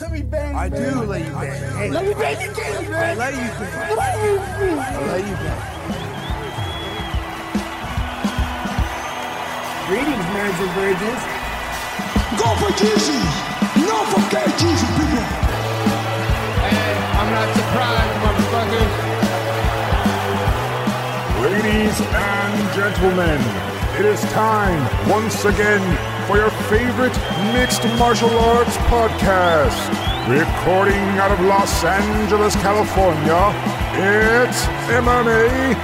Let me bang. I do let you bang. Hey, let me bang you, Katie, man. I let you bang. I let you bang. Greetings, marrieds and virgins. Go for Jesus. No for gay Jesus, people. Hey, I'm not surprised, motherfuckers. Ladies and gentlemen, it is time once again for your favorite mixed martial arts podcast. Recording out of Los Angeles, California, it's MMA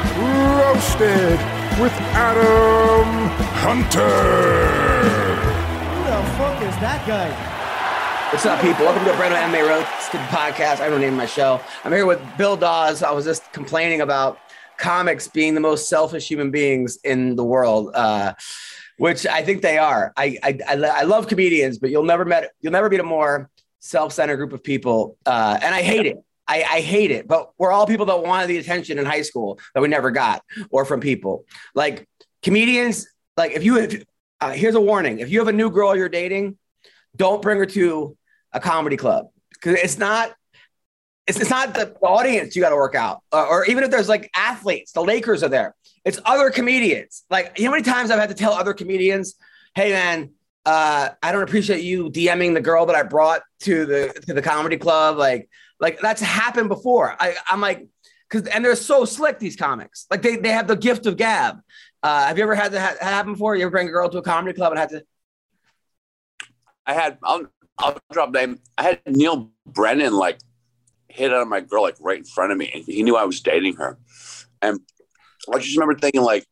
Roasted with Adam Hunter. Who the fuck is that guy? What's up, people? Welcome to Brandon MMA Roasted podcast. I don't name my show. I'm here with Bill Dawes. I was just complaining about comics being the most selfish human beings in the world. Uh, which I think they are. I, I, I, love comedians, but you'll never met you'll never meet a more self-centered group of people, uh, and I hate it. I, I hate it. But we're all people that wanted the attention in high school that we never got, or from people like comedians. Like if you, if, uh, here's a warning: if you have a new girl you're dating, don't bring her to a comedy club because it's not it's, it's not the audience you got to work out, uh, or even if there's like athletes, the Lakers are there. It's other comedians. Like, you know how many times I've had to tell other comedians, "Hey, man, uh, I don't appreciate you DMing the girl that I brought to the to the comedy club." Like, like that's happened before. I, I'm like, because and they're so slick these comics. Like they they have the gift of gab. Uh, have you ever had that happen before? You ever bring a girl to a comedy club and had to? I had. I'll I'll drop name. I had Neil Brennan like hit on my girl like right in front of me, and he knew I was dating her, and I just remember thinking like,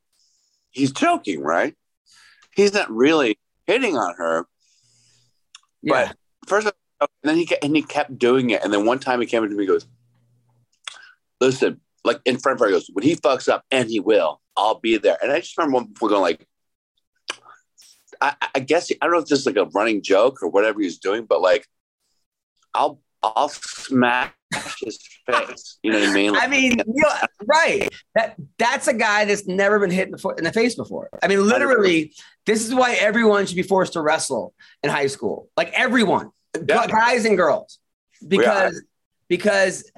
he's joking, right? He's not really hitting on her. Yeah. But first, and then he and he kept doing it, and then one time he came up to me, and goes, "Listen, like in front of her, he goes, when he fucks up, and he will, I'll be there." And I just remember one before going like, I, I guess I don't know if this is like a running joke or whatever he's doing, but like, I'll I'll smack his face. You know what I mean? Like, I mean, you know, right. That that's a guy that's never been hit in the, in the face before. I mean, literally, this is why everyone should be forced to wrestle in high school. Like everyone, yeah. guys and girls, because because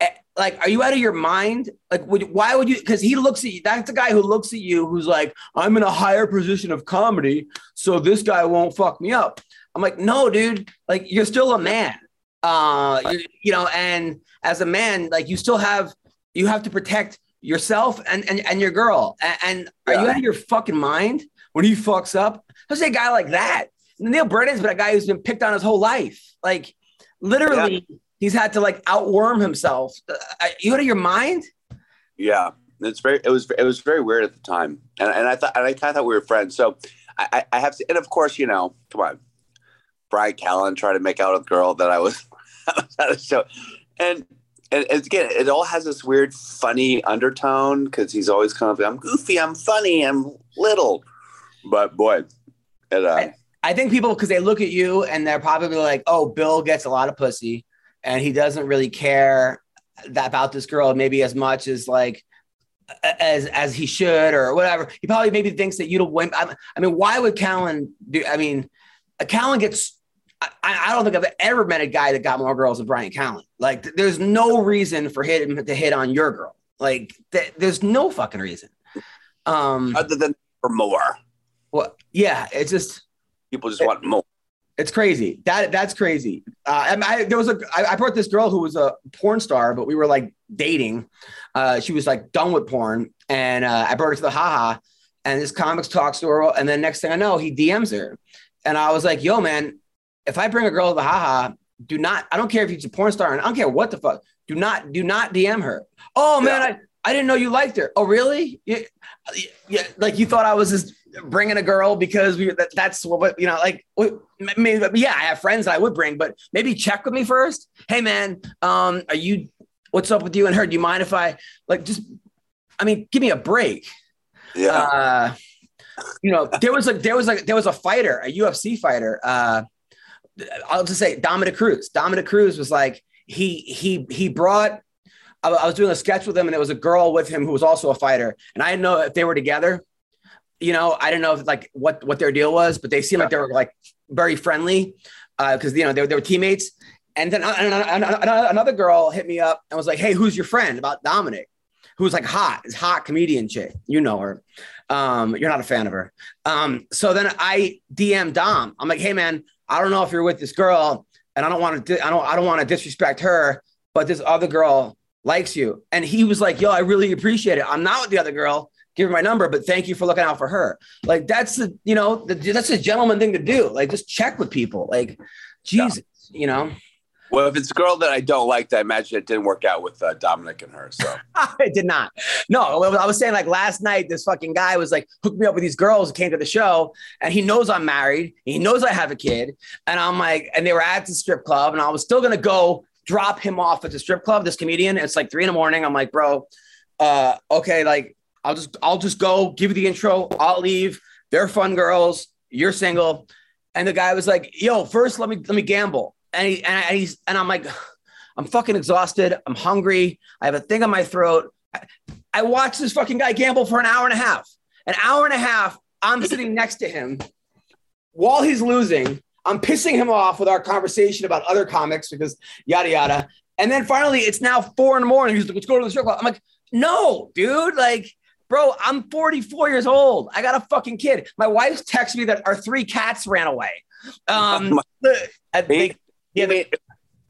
eh, like, are you out of your mind? Like, would, why would you? Because he looks at you. That's a guy who looks at you, who's like, I'm in a higher position of comedy, so this guy won't fuck me up. I'm like, no, dude. Like, you're still a man uh you, you know and as a man like you still have you have to protect yourself and and, and your girl. And, and are yeah. you out of your fucking mind when he fucks up? Say a guy like that. Neil brennan's been a guy who's been picked on his whole life. Like literally yeah. he's had to like outworm himself. Uh, you out of your mind? Yeah. It's very it was it was very weird at the time. And, and i thought and i kind of thought we were friends. So I, I have to and of course you know come on. Brian Callen tried to make out with a girl that I was a show. And and again, it all has this weird, funny undertone because he's always kind of, I'm goofy, I'm funny, I'm little. But boy, it, uh, I, I think people, because they look at you and they're probably like, oh, Bill gets a lot of pussy and he doesn't really care that, about this girl maybe as much as like, as as he should or whatever. He probably maybe thinks that you don't win. I mean, why would Callen do? I mean, Callen gets I, I, don't think I've ever met a guy that got more girls than Brian Callen. Like, there's no reason for him to hit on your girl. Like, th- there's no fucking reason. Um, Other than for more. Well, yeah, it's just people just it, want more. It's crazy. That that's crazy. Uh, and I, there was a I, I brought this girl who was a porn star, but we were like dating. Uh, she was like done with porn, and uh, I brought her to the haha. And this comics talks to her, and then next thing I know, he DMs her, and I was like, "Yo, man, if I bring a girl to the haha, do not, I don't care if she's a porn star and I don't care what the fuck, do not, do not DM her. Oh man, yeah. I, I didn't know you liked her. Oh, really? Yeah, yeah, like you thought I was just bringing a girl because we that, that's what you know. Like, maybe, yeah, I have friends I would bring, but maybe check with me first. Hey, man, um, are you? What's up with you and her? Do you mind if I like just? I mean, give me a break. Yeah. Uh, you know, there was a there was a there was a fighter, a UFC fighter. Uh, I'll just say Dominick Cruz. Dominick Cruz was like he he he brought. I, I was doing a sketch with him, and it was a girl with him who was also a fighter, and I didn't know if they were together. You know, I didn't know if, like what what their deal was, but they seemed like they were like very friendly because uh, you know they, they were teammates. and then and- and- and another girl hit me up and was like, "Hey, who's your friend?" About Dominick, who's like hot, is hot comedian chick. You know her. Um, you're not a fan of her. Um, so then I DM Dom. I'm like, "Hey, man, I don't know if you're with this girl, and I don't want to. I don't. I don't want to disrespect her, but this other girl likes you." And he was like, "Yo, I really appreciate it. I'm not with the other girl." Give her my number, but thank you for looking out for her. Like that's the, you know, the, that's a gentleman thing to do. Like just check with people. Like, Jesus, you know. Well, if it's a girl that I don't like, I imagine it didn't work out with uh, Dominick and her. So it did not. No, I was saying like last night, this fucking guy was like hooked me up with these girls who came to the show, and he knows I'm married. He knows I have a kid, and I'm like, and they were at the strip club, and I was still gonna go drop him off at the strip club. This comedian, it's like three in the morning. I'm like, bro, uh, okay, like I'll just I'll just go give you the intro. I'll leave. They're fun girls. You're single, and the guy was like, yo, first let me let me gamble, and he and, and he's and I'm like. I'm fucking exhausted. I'm hungry. I have a thing on my throat. I, I watched this fucking guy gamble for an hour and a half. An hour and a half. I'm sitting next to him while he's losing. I'm pissing him off with our conversation about other comics because yada yada. And then finally, it's now four in the morning. He's like, let's go to the strip club. I'm like, no, dude. Like, bro, I'm 44 years old. I got a fucking kid. My wife texted me that our three cats ran away. Um, I think- yeah, they,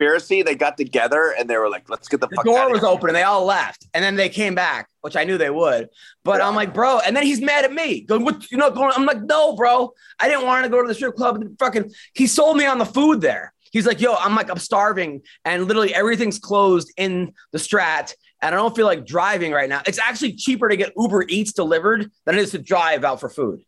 conspiracy, they got together and they were like, "Let's get the, the door was open and they all left. And then they came back which i knew they would. But i'm like bro and then he's mad at me. Going what you know going i'm like no bro. I didn't want to go to the strip club. Fucking he sold me on the food there. He's like yo i'm like i'm starving and literally everything's closed in the strat and i don't feel like driving right now. It's actually cheaper to get uber eats delivered than it is to drive out for food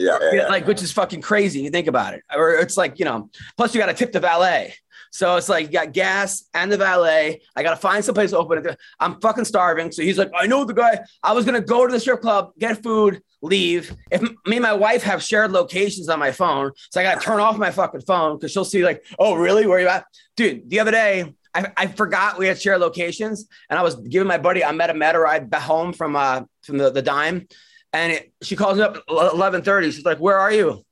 Yeah, yeah, yeah. like which is fucking crazy. You think about it, or it's like you know. Plus, you got to tip the valet, so it's like you got gas and the valet. I got to find someplace to open it. I'm fucking starving. So he's like, I know the guy. I was gonna go to the strip club, get food, leave. If me and my wife have shared locations on my phone, so I got to turn off my fucking phone because she'll see like, oh really, where you at, dude? The other day. I, I forgot we had shared locations, and I was giving my buddy I met a met a ride back home from uh from the, the dime, and it, she calls me up at eleven thirty. She's like, "Where are you?"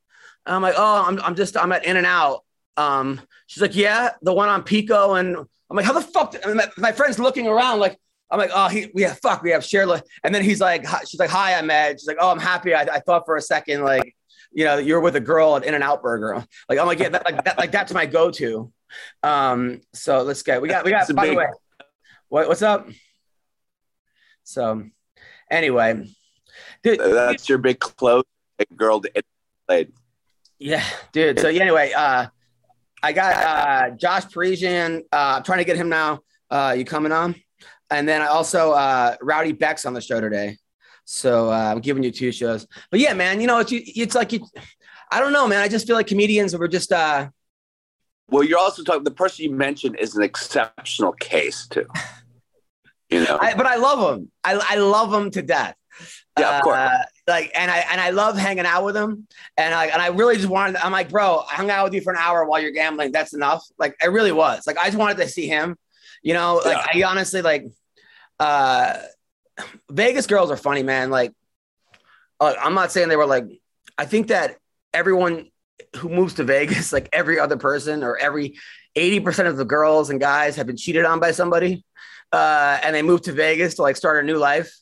And I'm like, "Oh, I'm, I'm just I'm at In and Out." Um, she's like, "Yeah, the one on Pico." And I'm like, "How the fuck?" my, my friend's looking around like, I'm like, "Oh, he, we have fuck, we have shared." And then he's like, hi- "She's like, hi, I'm Ed." She's like, "Oh, I'm happy." I, I thought for a second like, you know, you're with a girl at In and Out Burger. Like, I'm like, yeah, that, like that, like that's my go-to. Um, so let's get we got we got by the way, what, what's up? So anyway, That's your big close girl to played. yeah, dude. So yeah, anyway, uh, I got uh, Josh Parisian. Uh, I'm trying to get him now. Uh, you coming on? And then I also uh, Rowdy Bec's on the show today. So uh, I'm giving you two shows. But yeah, man, you know, it's it's like you. I don't know, man. I just feel like comedians were just uh, Well, you're also talking. The person you mentioned is an exceptional case too. You know, I, but I love them. I, I love them to death. Yeah, of course. Uh, like, and I and I love hanging out with them. And I and I really just wanted. I'm like, bro, I hung out with you for an hour while you're gambling. That's enough. Like, I really was. Like, I just wanted to see him. You know, like I honestly like. uh Vegas girls are funny, man. Like, uh, I'm not saying they were like. I think that everyone who moves to Vegas, like every other person or every 80% of the girls and guys have been cheated on by somebody. Uh, and they move to Vegas to like start a new life.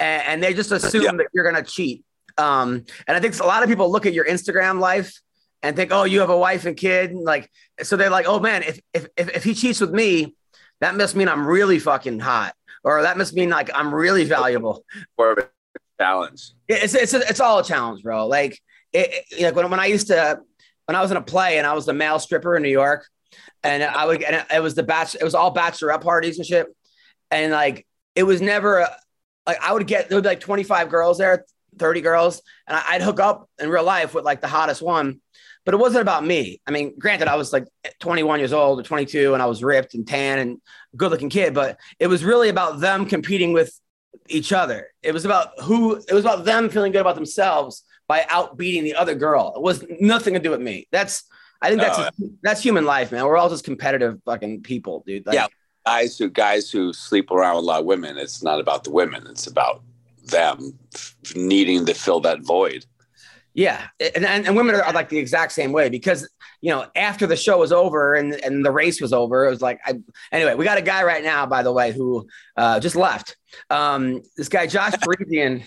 And, and they just assume Yeah. that you're going to cheat. Um, and I think a lot of people look at your Instagram life and think, oh, you have a wife and kid. And like, so they're like, oh man, if, if, if, if he cheats with me, that must mean I'm really fucking hot. Or that must mean like I'm really valuable. of a challenge. Yeah, It's it's it's all a challenge, bro. Like it, it- like when when I used to when I was in a play and I was the male stripper in New York, and I would and it was the batch it was all bachelorette parties and shit, and like it was never a, like I would get there would be like twenty five girls there, thirty girls, and I'd hook up in real life with like the hottest one. But it wasn't about me. I mean, granted, I was like 21 years old or 22 and I was ripped and tan and good looking kid, but it was really about them competing with each other. It was about who it was about them feeling good about themselves by outbeating the other girl. It was nothing to do with me. That's I think that's Oh. that's human life, man. We're all just competitive fucking people, dude. Like, Yeah. Guys who guys who sleep around with a lot of women. It's not about the women. It's about them needing to fill that void. Yeah, and, and, and women are like the exact same way because you know after the show was over and and the race was over, it was like I anyway. We got a guy right now, by the way, who uh, just left. Um, this guy Josh Parisian,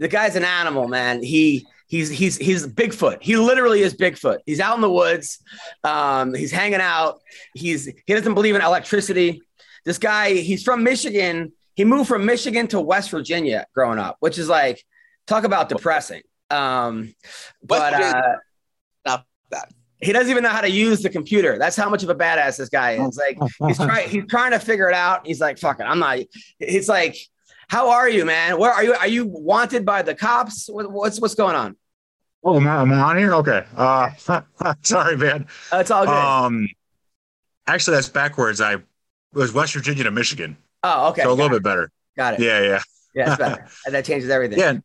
the guy's an animal, man. He he's he's he's Bigfoot. He literally is Bigfoot. He's out in the woods. Um, he's hanging out. He's he doesn't believe in electricity. This guy, he's from Michigan. He moved from Michigan to West Virginia growing up, which is like talk about depressing. Um, but uh, Not that. he doesn't even know how to use the computer. That's how much of a badass this guy is. Like he's trying, he's trying to figure it out. He's like, "Fuck it, I'm not." He's like, "How are you, man? Where are you? Are you wanted by the cops? What's what's going on?" Oh, am I, am I on here? Okay. Uh, sorry, man. Uh, it's all good. Um, actually, that's backwards. I it was West Virginia to Michigan, oh, okay. so a little got bit better. Got it. Yeah, yeah, Yeah, that's better. And that changes everything. yeah,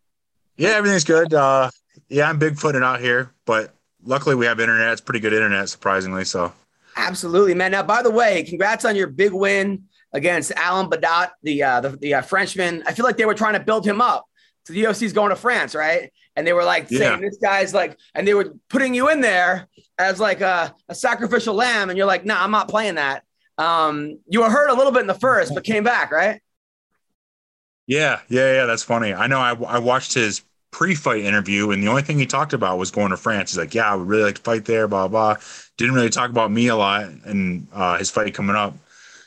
yeah. Everything's good. Uh, yeah, I'm bigfooting out here, but luckily we have internet. It's pretty good internet, surprisingly. So Absolutely, man. Now, by the way, congrats on your big win against Alan Baudot, the uh, the, the uh, Frenchman. I feel like they were trying to build him up. So the UFC's going to France, right? And they were like Yeah. saying this guy's like, and they were putting you in there as like a, a sacrificial lamb, and you're like, nah, I'm not playing that. Um, you were hurt a little bit in the first, but came back, right? yeah, yeah, yeah. That's funny. I know. I I watched his pre-fight interview, and the only thing he talked about was going to France. He's like, "Yeah, I would really like to fight there." Blah blah. Didn't really talk about me a lot and uh, his fight coming up.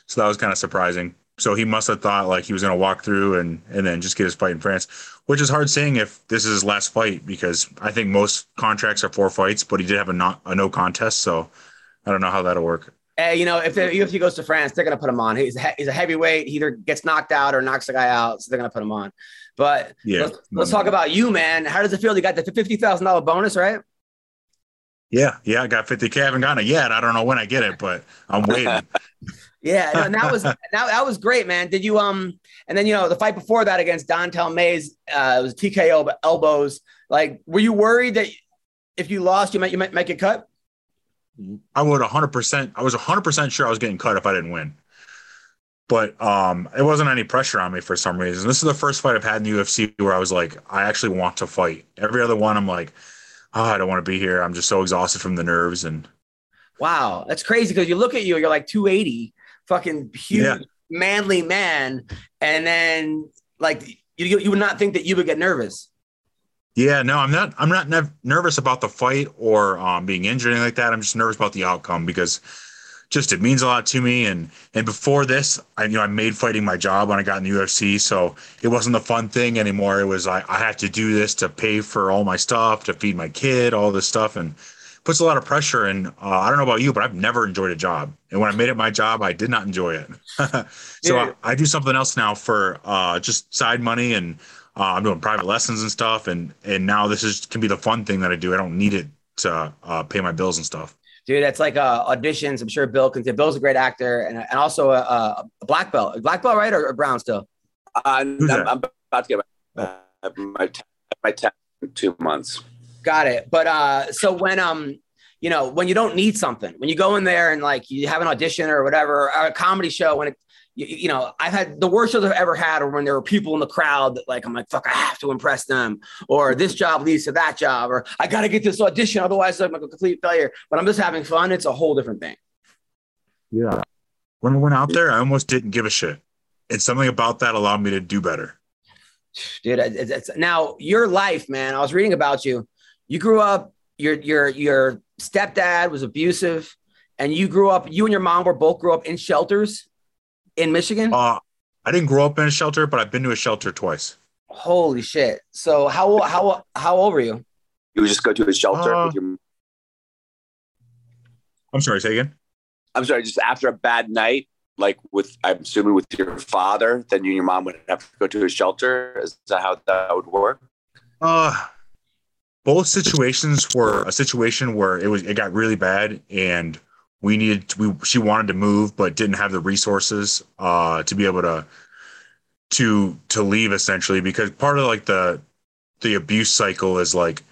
So that was kind of surprising. So he must have thought like he was going to walk through and and then just get his fight in France, which is hard saying if this is his last fight because I think most contracts are four fights, but he did have a not a no contest. So I don't know how that'll work. Uh, you know, if the UFC goes to France, they're going to put him on. He's a, he's a heavyweight. He either gets knocked out or knocks the guy out, so they're going to put him on. But Yeah. let's, let's talk about you, man. How does it feel? You got the fifty thousand dollar bonus, right? Yeah, yeah, I got 50k. I haven't gotten it yet. I don't know when I get it, but I'm waiting. Yeah, no, and that was that, that was great, man. Did you um? And then you know the fight before that against Don'Tale Mayes, uh, it was TKO but elbows. Like, were you worried that if you lost, you might you might make a cut? I would 100%. I was 100% sure I was getting cut if I didn't win. But um, it wasn't any pressure on me for some reason. This is the first fight I've had in the UFC where I was like, I actually want to fight. Every other one, I'm like, oh, I don't want to be here. I'm just so exhausted from the nerves. And Wow, that's crazy because you look at you, you're like 280, fucking huge, Yeah. manly man, and then like you you would not think that you would get nervous. Yeah, no, I'm not. I'm not nev- nervous about the fight or um, being injured or anything like that. I'm just nervous about the outcome because just it means a lot to me. And and before this, I you know I made fighting my job when I got in the UFC, so it wasn't the fun thing anymore. It was I I had to do this to pay for all my stuff, to feed my kid, all this stuff, and puts a lot of pressure. And uh, I don't know about you, but I've never enjoyed a job. And when I made it my job, I did not enjoy it. so Yeah. I, I do something else now for uh, just side money and. Uh, I'm doing private lessons and stuff, and and now this is can be the fun thing that I do. I don't need it to uh, pay my bills and stuff. Dude, that's like uh, auditions. I'm sure Bill can say Bill's a great actor and, and also a, a black belt, a black belt, right? Or, or brown still? Uh, I'm, I'm about to get my uh, my te- my test two months. Got it. But uh, so when um, you know, when you don't need something, when you go in there and like you have an audition or whatever, or a comedy show, when it, you, you know, I've had the worst shows I've ever had, or when there were people in the crowd that like I'm like, fuck, I have to impress them, or this job leads to that job, or I got to get this audition, otherwise I'm like a complete failure. But I'm just having fun. It's a whole different thing. Yeah. When I went out there, I almost didn't give a shit. And something about that allowed me to do better. dude. It's, it's, now your life, man. I was reading about you. You grew up. Your your your stepdad was abusive, and you grew up. You and your mom were both grew up in shelters in Michigan. Uh, I didn't grow up in a shelter, but I've been to a shelter twice. Holy shit! So how how how old were you? You would just go to a shelter Uh, with your. I'm sorry, say again. I'm sorry, just after a bad night, like with I'm assuming with your father, then you and your mom would have to go to a shelter. Is that how that would work? Uh, both situations were a situation where it was it got really bad and we needed to, we she wanted to move but didn't have the resources uh to be able to to to leave essentially because part of like the the abuse cycle is like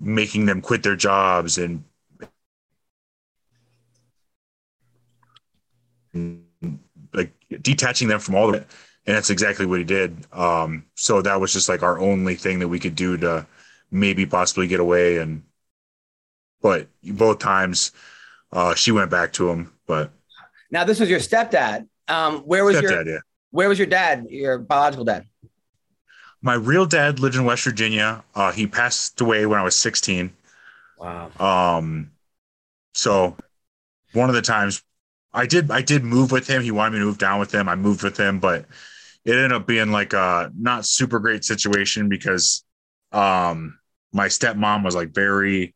making them quit their jobs and like detaching them from all the and that's exactly what he did um so that was just like our only thing that we could do to maybe possibly get away. And but both times, uh, she went back to him. But Now this was your stepdad. Um, where was your yeah. where was your dad? Your biological dad? My real dad lived in West Virginia. Uh, he passed away when I was 16. Wow. Um, so one of the times I did, I did move with him. He wanted me to move down with him. I moved with him, but it ended up being like a not super great situation because, um, my stepmom was like very,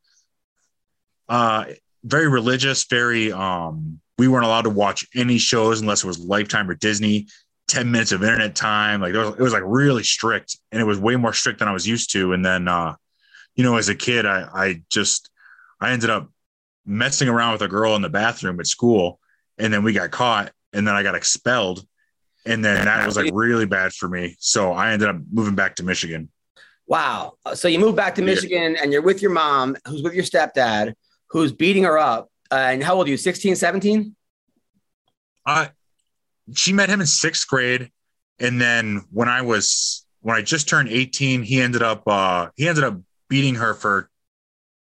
uh, very religious, very, um, we weren't allowed to watch any shows unless it was Lifetime or Disney. 10 minutes of internet time. Like it was, it was like really strict and it was way more strict than I was used to. And then, uh, you know, as a kid, I, I just, I ended up messing around with a girl in the bathroom at school and then we got caught and then I got expelled. And then that was like really bad for me. So I ended up moving back to Michigan. Wow. So you moved back to Yeah. Michigan and you're with your mom, who's with your stepdad, who's beating her up. Uh, and how old are you? 16, 17? I, she met him in sixth grade. And then when I was, when I just turned 18, he ended up, uh, he ended up beating her for,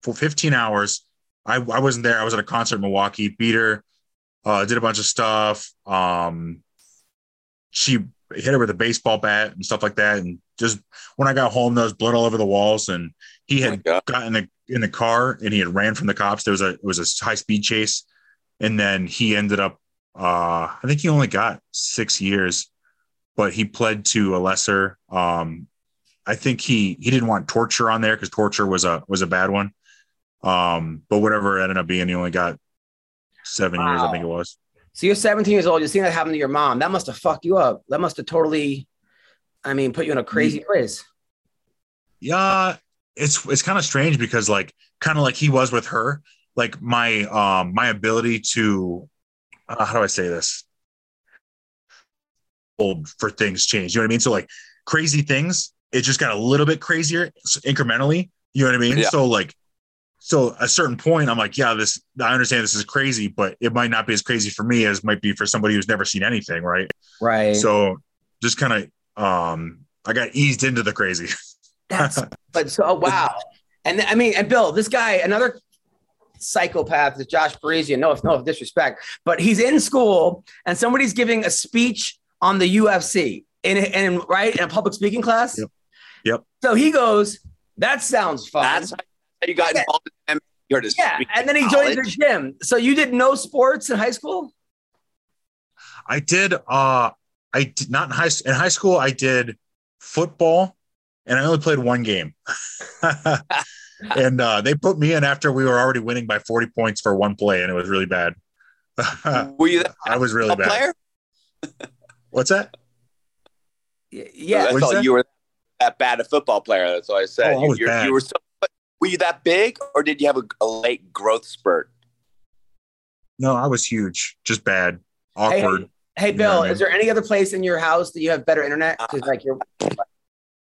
for 15 hours. I, I wasn't there. I was at a concert in Milwaukee, beat her, uh, did a bunch of stuff. Um, she hit her with a baseball bat and stuff like that. And just when I got home, there was blood all over the walls. And he Oh had God. got in the in the car and he had ran from the cops. There was a it was a high speed chase, and then he ended up. Uh, I think he only got six years, but he pled to a lesser. Um, I think he he didn't want torture on there because torture was a was a bad one. Um, but whatever it ended up being, he only got seven years. I think it was. So you're 17 years old. You're seeing that happen to your mom. That must have fucked you up. That must have totally, I mean, put you in a crazy place. yeah it's it's kind of strange because like kind of like he was with her like my um my ability to uh, how do i say this? Old for things change you know what i mean? So like crazy things it just got a little bit crazier incrementally you know what i mean? Yeah. so like so a certain point i'm like yeah this i understand this is crazy but it might not be as crazy for me as might be for somebody who's never seen anything right? Right. so just kind of um i got eased into the crazy That's but so oh, wow. And I mean, and Bill, this guy, another psychopath is Josh Parisian. No, no disrespect, but he's in school and somebody's giving a speech on the UFC in, in right in a public speaking class. Yep. Yep. So he goes, "That sounds fun." That's how you got Yeah. involved in MMA. You yeah, and then he in joins the gym. So you did no sports in high school? I did. Uh, I did not in high school. in high school. I did football, and I only played one game. and uh, they put me in after we were already winning by forty points for one play, and it was really bad. Were you that I was really bad. player? What's that? Yeah. That's What'd you all say? you were that bad a football player. That's all I said. Oh, I was you're- bad. you were so. Were you that big, or did you have a, a late growth spurt? No, I was huge, just bad, Hey, awkward. Hey, You know Bill, what I is there any other place in your house that you have better internet? Because like your,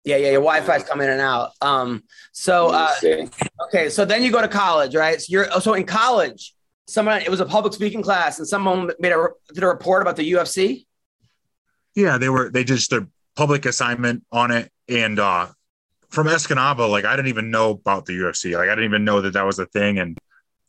yeah, yeah, your Wi-Fi's coming in and out. Um, so uh, Let me see. okay, so then you go to college, right? So you're so in college, someone it was a public speaking class, and someone made a did a report about the UFC. Yeah, they were. They just their public assignment on it, and uh from Escanaba, like I didn't even know about the UFC. Like I didn't even know that that was a thing, and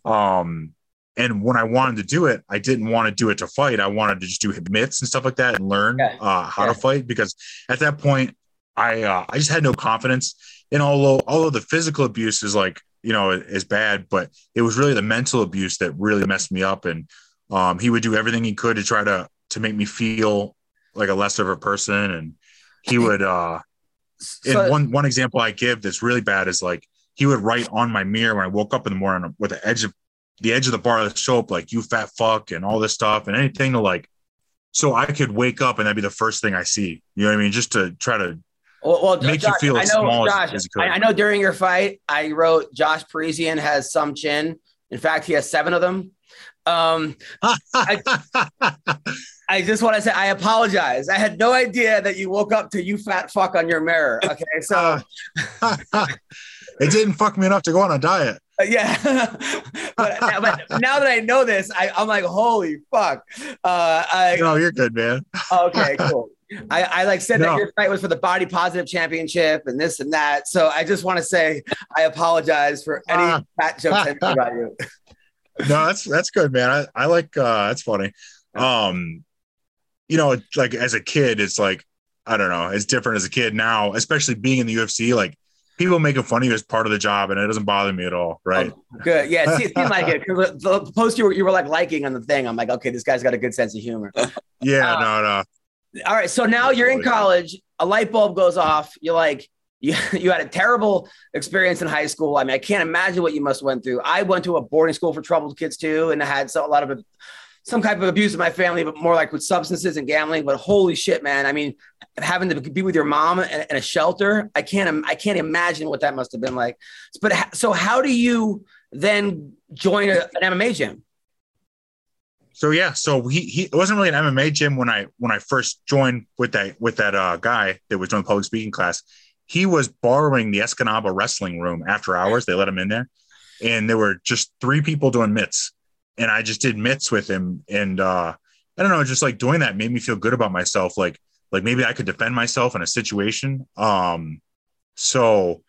um, and when I wanted to do it, I didn't want to do it to fight. I wanted to just do mitts and stuff like that and learn Yeah. uh, how Yeah. to fight because at that point, I uh, I just had no confidence. And although although the physical abuse is like you know is bad, but it was really the mental abuse that really messed me up. And um, he would do everything he could to try to to make me feel like a lesser of a person. And he would uh, So, and one one example I give that's really bad is like he would write on my mirror when I woke up in the morning with the edge of the edge of the bar of the soap, like you fat fuck and all this stuff and anything to like so I could wake up and that'd be the first thing I see. You know what I mean? Just to try to well, well, make you feel I as know, small as- Josh, as you. I, I know during your fight, I wrote Josh Parisian has some chin. In fact, he has seven of them. Um, I just want to say I apologize. I had no idea that you woke up to you fat fuck on your mirror. Okay, so it didn't fuck me enough to go on a diet. uh, yeah, but, but now that I know this, I, I'm like, holy fuck. Uh, I, No, you're good, man. okay, cool. I, I like said No. that your fight was for the body positive championship and this and that. So I just want to say I apologize for any Ah. fat jokes I made about you. no, that's that's good, man. I, I like uh that's funny. Um, you know, like as a kid, it's like I don't know, it's different as a kid now, especially being in the UFC. Like people making fun of you as part of the job, and it doesn't bother me at all, right? Good. Yeah, it seemed like it. the post you were, you were like liking on the thing. I'm like, okay, this guy's got a good sense of humor. yeah, uh, no, no. All right, so now you're in college. A light bulb goes off. You're like, you, you had a terrible experience in high school. I mean, I can't imagine what you must have went through. I went to a boarding school for troubled kids too, and I had so, a lot of some type of abuse in my family, but more like with substances and gambling. But holy shit, man! I mean, having to be with your mom in, in a shelter, I can't, I can't imagine what that must have been like. But so, how do you then join a, an MMA gym? So yeah, so he he it wasn't really an MMA gym when I when I first joined with that with that uh guy that was doing public speaking class. He was borrowing the Escanaba wrestling room after hours. They let him in there, and there were just three people doing mitts, and I just did mitts with him. And uh I don't know, just like doing that made me feel good about myself. Like like maybe I could defend myself in a situation. Um, so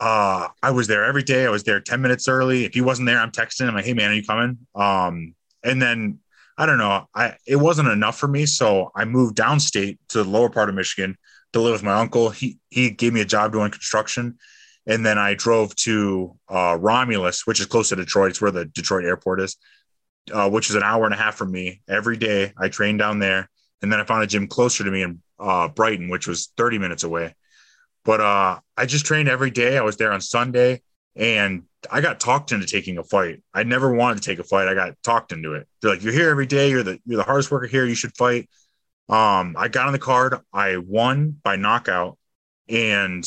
uh I was there every day. I was there 10 minutes early. If he wasn't there, I'm texting him like, hey man, are you coming? Um, and then I don't know, I it wasn't enough for me. So I moved downstate to the lower part of Michigan to live with my uncle. He he gave me a job doing construction. And then I drove to uh, Romulus, which is close to Detroit. It's where the Detroit airport is, uh, which is an hour and a half from me. Every day I trained down there. And then I found a gym closer to me in uh, Brighton, which was 30 minutes away. But uh, I just trained every day. I was there on Sunday and I got talked into taking a fight. I never wanted to take a fight. I got talked into it. They're like, you're here every day. You're the, you're the hardest worker here. You should fight. Um, I got on the card. I won by knockout. And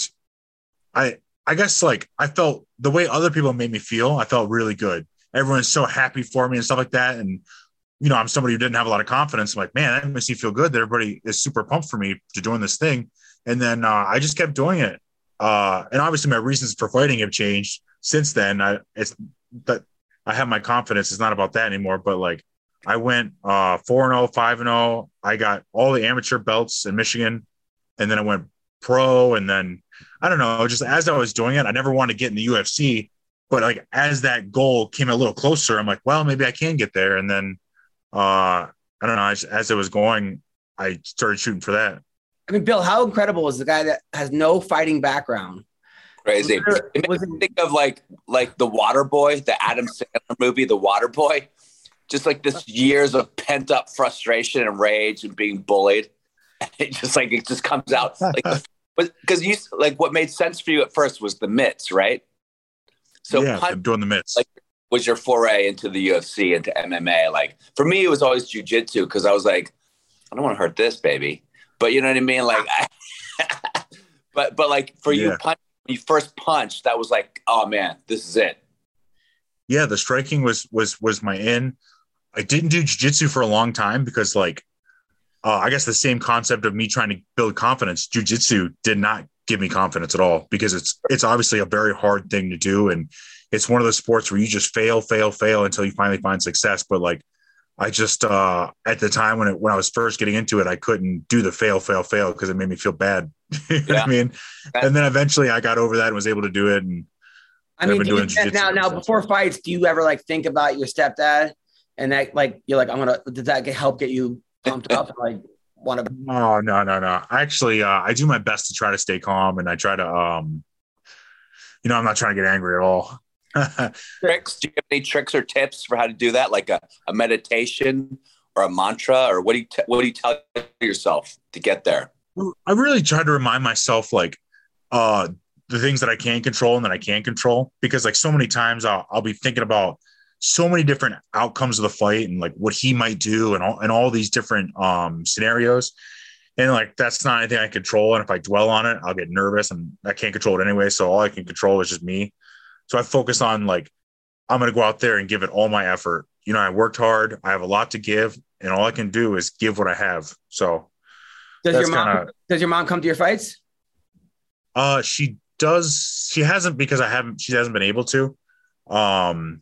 I, I guess like I felt the way other people made me feel, I felt really good. Everyone's so happy for me and stuff like that. And, you know, I'm somebody who didn't have a lot of confidence. I'm like, man, that makes me feel good that everybody is super pumped for me to doing this thing. And then uh, I just kept doing it. Uh, and obviously my reasons for fighting have changed since then. I, it's that I have my confidence. It's not about that anymore, but like I went uh, 4 0, 5 0. I got all the amateur belts in Michigan. And then I went pro. And then I don't know, just as I was doing it, I never wanted to get in the UFC. But like as that goal came a little closer, I'm like, well, maybe I can get there. And then uh, I don't know, as, as it was going, I started shooting for that. I mean, Bill, how incredible is the guy that has no fighting background? Crazy. Was there- It was makes it- me think of like like the Water Boy, the Adam Sandler movie, The Water Boy. Just like this years of pent up frustration and rage and being bullied. It just like it just comes out like because you like what made sense for you at first was the mitts, right? So yeah, punch I'm doing the mitts. Like- was your foray into the UFC into MMA. Like for me, it was always jujitsu because I was like, I don't want to hurt this baby, but you know what I mean. Like, I, but but like for you, punch, when you first punch, that was like, oh man, this is it. yeah, the striking was was was my in. I didn't do jujitsu for a long time because like uh, I guess the same concept of me trying to build confidence. Jujitsu did not give me confidence at all because it's it's obviously a very hard thing to do and it's one of those sports where you just fail, fail, fail until you finally find success. But like I just uh at the time when it when I was first getting into it, I couldn't do the fail, fail, fail because it made me feel bad. you know what Yeah. I mean? And then eventually I got over that and was able to do it. And I mean, been do you- now, now since. before fights, do you ever like think about your stepdad and that like you're like I'm gonna did that get, help get you pumped up and like want to? No, no, no, no. Actually, uh, I do my best to try to stay calm and I try to, um, you know, I'm not trying to get angry at all. Tricks? Do you have any tricks or tips for how to do that? Like a, a meditation or a mantra, or what do you t- what do you tell yourself to get there? I really try to remind myself, like, uh, the things that I can control and that I can't control, because like so many times I'll, I'll be thinking about so many different outcomes of the fight and like what he might do and all, and all these different, um, scenarios. And like, that's not anything I control. And if I dwell on it, I'll get nervous and I can't control it anyway. So all I can control is just me. So I focus on like, I'm going to go out there and give it all my effort. You know, I worked hard. I have a lot to give, and all I can do is give what I have. So Does your mom kinda- does your mom come to your fights? Uh, she does. She hasn't because I haven't. She hasn't been able to. Um,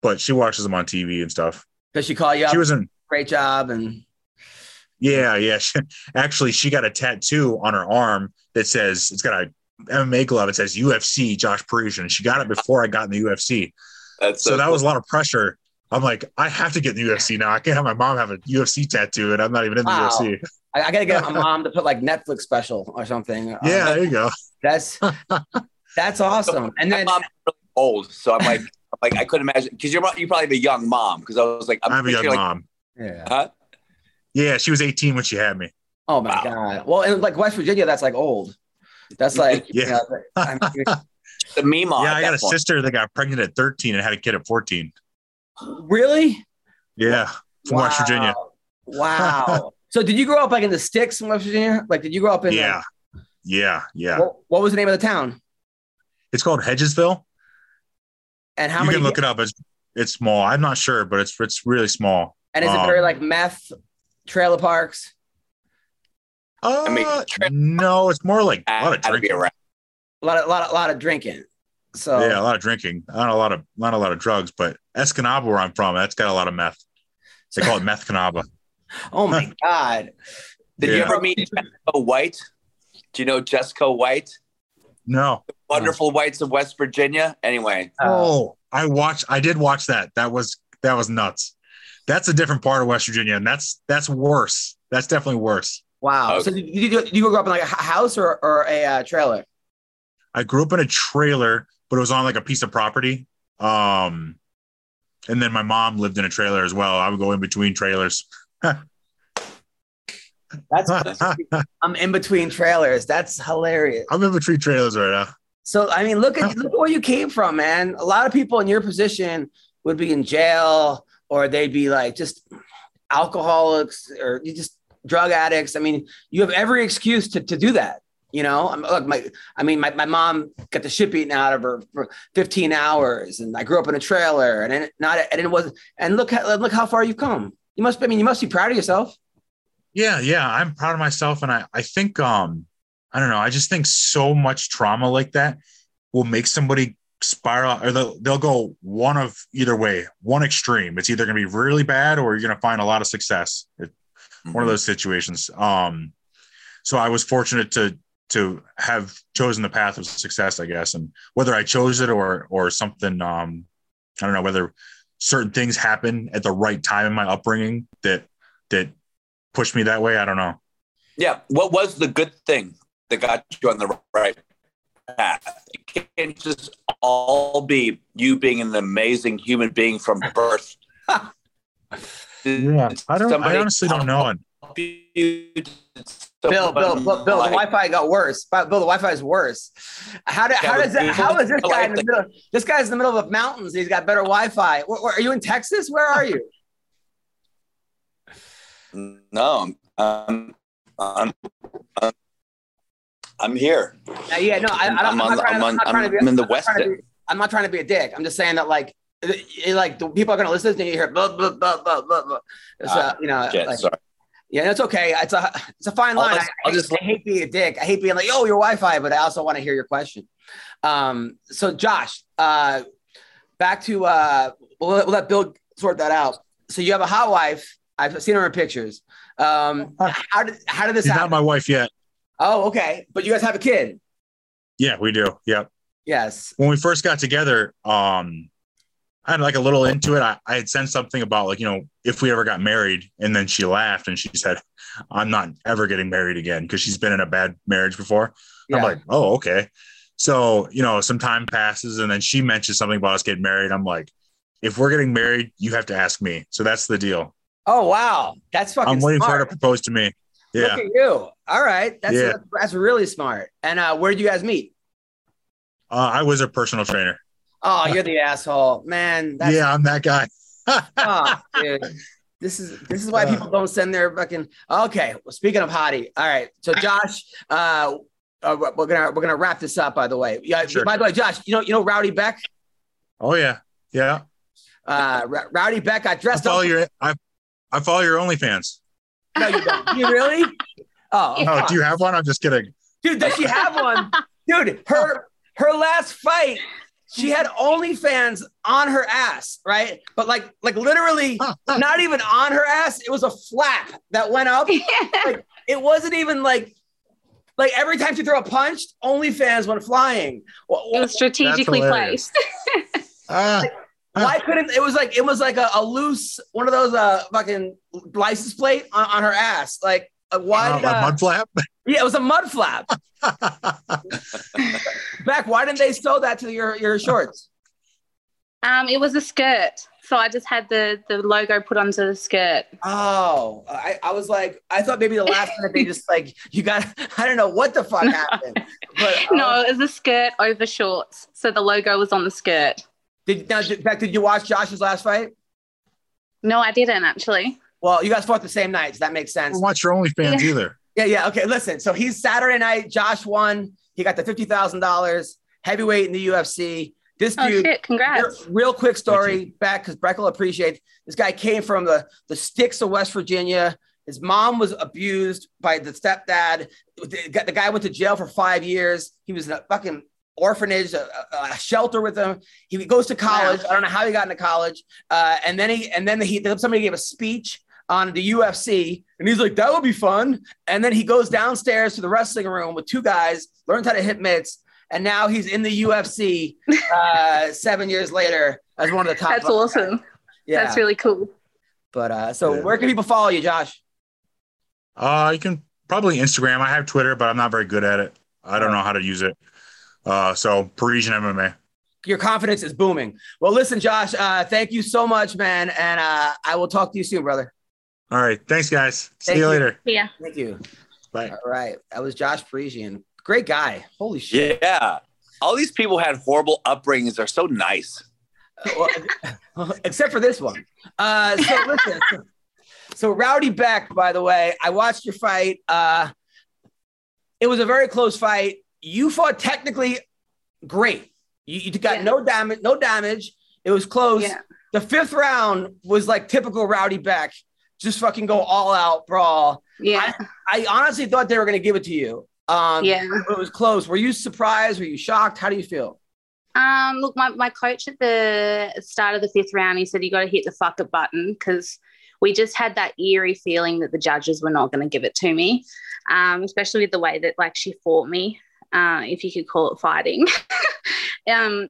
but she watches them on TV and stuff. Does she call you up? She was in. Great job and Yeah, yeah. She, actually, she got a tattoo on her arm that says it's got a MMA glove. It says UFC Josh Parisian. She got it before I got in the UFC. That's So, that cool. was a lot of pressure. I'm like, I have to get in the UFC now. I can't have my mom have a UFC tattoo and I'm not even in the Wow. UFC. I, I gotta get my mom to put like Netflix special or something. Um, Yeah, there you go. that's that's awesome. And My then mom's really old, so I'm like, I'm like I couldn't imagine because you're you probably have a young mom because I was like, I'm I have a young like, mom. yeah. Huh? Yeah, she was 18 when she had me. Oh my Wow. god. Well, in like West Virginia, that's like old. That's like you Yeah. know, I mean, the meme yeah, I got a point. sister that got pregnant at 13 and had a kid at 14. really? Yeah, from West Virginia. Wow. so did you grow up like in the sticks in West Virginia? Like did you grow up in Yeah, yeah, yeah. what, what was the name of the town? It's called Hedgesville. And how you many can look it up. It's it's small. I'm not sure, but it's it's really small. and is it um, very like meth trailer parks? Uh, mean, tra- no, it's more like a lot of Had to be drinking. around. A lot of lot of lot of drinking. So Yeah, a lot of drinking. Not a lot of not a lot of drugs, but Escanaba, where I'm from, that's got a lot of meth. They call it meth canaba. oh my god. Did you ever meet Jesco White? Do you know Jesco White? No. Wonderful Whites of West Virginia. Anyway, Oh, I watched. I did watch that. That was that was nuts. That's a different part of West Virginia, and that's that's worse. That's definitely worse. Wow. Okay. So did you, did you grow up in like a house or, or a uh, trailer? I grew up in a trailer, but it was on like a piece of property. Um, and then my mom lived in a trailer as well. I would go in between trailers. That's I'm I'm in between trailers. That's hilarious. I'm in between trailers right now. So I mean, look at look at where you came from, man. A lot of people in your position would be in jail, or they'd be like just alcoholics, or you just drug addicts. I mean, you have every excuse to, to do that. You know, I'm, look, my I mean, my, my mom got the shit beaten out of her for 15 hours, and I grew up in a trailer, and it not and it was and look look how far you've come. You must I mean, you must be proud of yourself. Yeah, yeah, I'm proud of myself, and I I think um I don't know. I just think so much trauma like that will make somebody spiral, or they'll they'll go one of either way, one extreme. It's either going to be really bad, or you're going to find a lot of success. It, one of those situations. Um, so I was fortunate to to have chosen the path of success, I guess, and whether I chose it or or something, um, I don't know whether certain things happen at the right time in my upbringing that that pushed me that way. I don't know. yeah. What was the good thing that got you on the right path? It can't just all be you being an amazing human being from birth. Yeah, I don't. I honestly don't know. And help you? Bill, Bill, Bill, Bill, the Wi-Fi got worse. Bill, the Wi-Fi is worse. How, do, how does that? How is this guy in the middle? This guy's in the middle of mountains. He's got better Wi-Fi. Where, where- are you in Texas? Where are you? No, I'm, I'm, I'm, I'm here. Uh, yeah, no, I, I don't, I'm, I'm on not trying, I'm to- on- not trying to be. I'm in the I'm not to West be- I'm not trying to be a dick. I'm just saying that, like, it- it- like the people are going to listen to you hear blah blah blah blah blah. blah. It's, uh, Ah, you know, Shit, like, sorry. yeah, it's okay. It's a it's a fine I'll line. just- I, I'll just- I hate being a dick. I hate being like, oh, your Wi-Fi, but I also want to hear your question. Um, so Josh, uh, back to uh, we'll, let- we'll let Bill sort that out. So you have a hot wife. I've seen her in pictures. Um, how did how did this she's happen? not my wife yet. oh, okay. But you guys have a kid. Yeah, we do. Yep. Yes. when we first got together, um, I had like a little into it. I, I had sent something about like, you know, if we ever got married, and then she laughed and she said, I'm not ever getting married again because she's been in a bad marriage before. Yeah. I'm like, oh, okay. So, you know, some time passes and then she mentions something about us getting married. I'm like, if we're getting married, you have to ask me. So that's the deal. oh wow, that's fucking. I'm waiting for her to propose to me. Yeah. Look at you. All right, that's Yeah. that's really smart. And uh, where did you guys meet? Uh, I was a personal trainer. Oh, you're the asshole, man. That's, yeah, I'm that guy. Oh, dude. This is this is why Uh. people don't send their fucking. Okay, well, speaking of hottie, all right. So Josh, uh, uh, we're gonna we're gonna wrap this up. By the way, yeah. Sure. By the way, Josh, you know you know Rowdy Bec. oh yeah. Yeah. Uh, R- Rowdy Bec got I dressed follow up. your I, I follow your OnlyFans. No, you don't. Do you really? Oh, Oh, do you have one? I'm just kidding. dude, does she have one? Dude, her her last fight she had OnlyFans on her ass, right? But like, like literally, not even on her ass. It was a flap that went up. Like, it wasn't even like, like every time she threw a punch, OnlyFans went flying. It was strategically hilarious. placed. Ah, Why couldn't it was like it was like a, a loose one of those uh fucking license plate on, on her ass? Like why? Uh, did, like uh, mud flap. yeah, it was a mud flap. Back, why didn't they sew that to your your shorts? Um, it was a skirt, so I just had the the logo put onto the skirt. Oh, I, I was like, I thought maybe the last minute they just like you got I don't know what the fuck happened. But uh, No, it was a skirt over shorts, so the logo was on the skirt. did now did, Bec, did you watch Josh's last fight? No, I didn't actually. Well, you guys fought the same night, so that makes sense. Don't watch your OnlyFans Yeah. either. Yeah, yeah. Okay, listen. So he's Saturday night. Josh won. He got the fifty thousand dollars heavyweight in the UFC. This Oh dude, shit! Congrats. real, real quick story back because Bec will appreciate. This guy came from the the sticks of West Virginia. His mom was abused by the stepdad. The, the guy went to jail for five years. He was in a fucking orphanage, a, a- a shelter with him. He goes to college. I don't know how he got into college. Uh, and then he and then the he somebody gave a speech on the UFC, and he's like, "That would be fun." And then he goes downstairs to the wrestling room with two guys, learns how to hit mitts, and now he's in the UFC uh, seven years later as one of the top. That's awesome. Yeah, That's really cool. But uh, so Yeah. where can people follow you, Josh? Uh, you can probably Instagram. I have Twitter, but I'm not very good at it. I don't know how to use it. Uh, so Parisian MMA. Your confidence is booming. Well, listen, Josh, uh, thank you so much, man, and uh, I will talk to you soon, brother. All right. Thanks, guys. See Thank you you. later. Yeah. Thank you. Bye. All right, that was Josh Parisian. Great guy. Holy shit. Yeah. All these people had horrible upbringings. They're so nice. Well, except for this one. Uh, so listen. So Rowdy Bec, by the way, I watched your fight. Uh, it was a very close fight. You fought technically great. You, you got Yeah. no damage, no damage. It was close. Yeah. The fifth round was like typical Rowdy Bec, just fucking go all out brawl. Yeah. I honestly thought they were going to give it to you. Um, Yeah. It was close. Were you surprised? Were you shocked? How do you feel? Um, look, my, my coach at the start of the fifth round, he said, you got to hit the fuck it button because we just had that eerie feeling that the judges were not going to give it to me, um, especially with the way that like she fought me, uh, if you could call it fighting. um,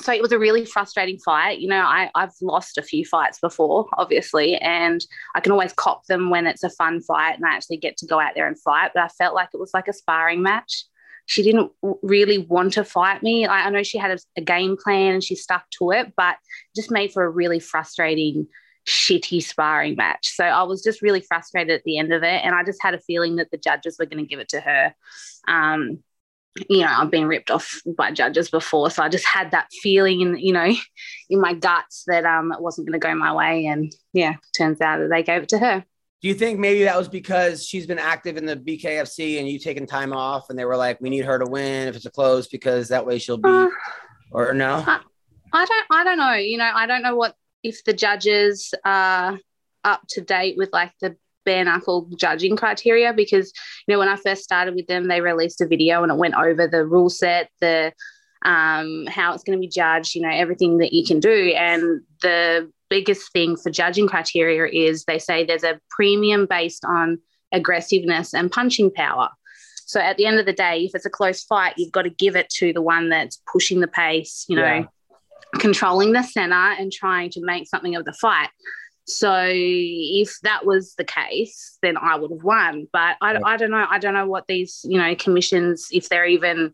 so it was a really frustrating fight. You know, I, I've lost a few fights before, obviously, and I can always cop them when it's a fun fight and I actually get to go out there and fight. But I felt like it was like a sparring match she didn't really want to fight me. I, I know she had a, a game plan and she stuck to it, but just made for a really frustrating, shitty sparring match. So I was just really frustrated at the end of it. And I just had a feeling that the judges were going to give it to her. Um, you know, I've been ripped off by judges before. So I just had that feeling in, you know, in my guts that um, it wasn't going to go my way. And yeah, turns out that they gave it to her. Do you think maybe that was because she's been active in the BKFC and you taking time off and they were like, we need her to win if it's a close because that way she'll be, Uh, or no? I don't I don't know. You know, I don't know what if the judges are up to date with like the bare knuckle judging criteria because you know when I first started with them, they released a video and it went over the rule set, the um, how it's going to be judged, you know, everything that you can do. And the biggest thing for judging criteria is they say there's a premium based on aggressiveness and punching power. So at the end of the day, if it's a close fight, you've got to give it to the one that's pushing the pace, you know, Yeah. controlling the center and trying to make something of the fight. So if that was the case, then I would have won. But I, I don't know. I don't know what these, you know, commissions, if they're even,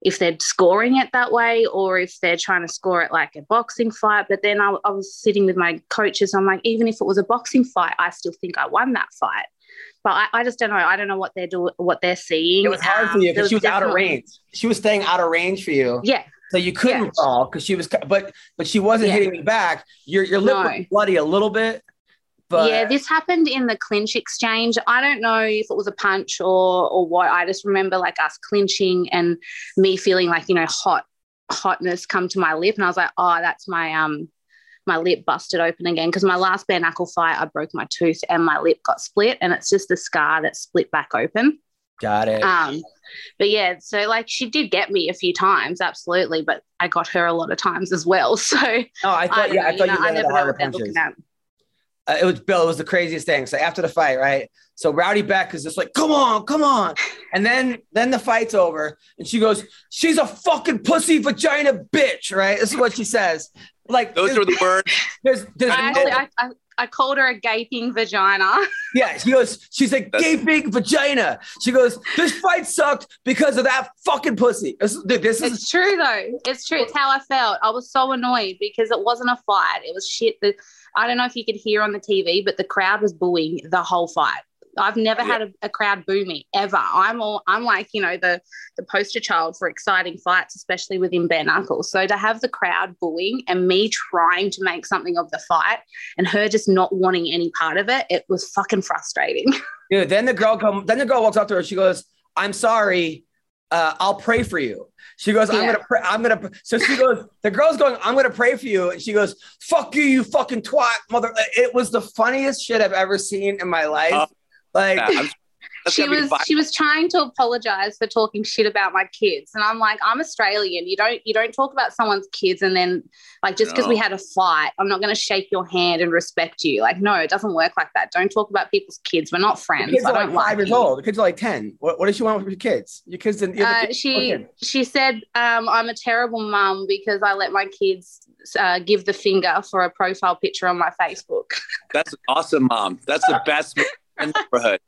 if they're scoring it that way or if they're trying to score it like a boxing fight. But then I, I was sitting with my coaches. I'm like, even if it was a boxing fight, I still think I won that fight. But I, I just don't know. I don't know what they're doing, what they're seeing. It was hard for Um, you because she was out of range. She was staying out of range for you. Yeah, So you couldn't Yeah. because she was, but but she wasn't Yeah. hitting me back. Your your lip No. was bloody a little bit, but yeah, this happened in the clinch exchange. I don't know if it was a punch or or what. I just remember like us clinching and me feeling like you know hot hotness come to my lip, and I was like, oh, that's my um my lip busted open again because my last bare knuckle fight I broke my tooth and my lip got split, and it's just the scar that split back open. Got it. Um, but yeah, so like she did get me a few times, absolutely, but I got her a lot of times as well. So no, I thought, don't yeah, know, I thought you, know, I never the know harder what they're punches. looking at. Uh, it was Bill. It was the craziest thing. So after the fight, right? So Rowdy Bec is just like, "Come on, come on," and then then the fight's over, and she goes, "She's a fucking pussy vagina bitch," right? This is what she says. Like Those there's- are the words. There's, there's I no- actually, I, I, I called her a gaping vagina. yeah. She goes, she's a gaping vagina. She goes, this fight sucked because of that fucking pussy. This, dude, this is It's true though. It's true. It's how I felt. I was so annoyed because it wasn't a fight. It was shit. That I don't know if you could hear on the TV, but the crowd was booing the whole fight. I've never had a, a crowd boo me ever. I'm all I'm like you know the the poster child for exciting fights, especially within bare knuckles. So to have the crowd booing and me trying to make something of the fight and her just not wanting any part of it, it was fucking frustrating. dude. Then the girl come. Then the girl walks up to her. She goes, "I'm sorry. Uh, I'll pray for you." She goes, "I'm Yeah. gonna pray. I'm gonna." So she goes. The girl's going, "I'm gonna pray for you," and she goes, "Fuck you, you fucking twat, mother." It was the funniest shit I've ever seen in my life. Like, I'm- she was she was trying to apologize for talking shit about my kids and i'm like i'm australian you don't you don't talk about someone's kids and then like just because we had a fight i'm not going to shake your hand and respect you like no it doesn't work like that don't talk about people's kids we're not the friends kids i are like don't five years you. old. The kids are like ten. What, what does she want with your kids? Your kids didn't. Uh, she okay. she said um, i'm a terrible mum because i let my kids uh, give the finger for a profile picture on my facebook That's awesome, mom. That's the best in the neighborhood.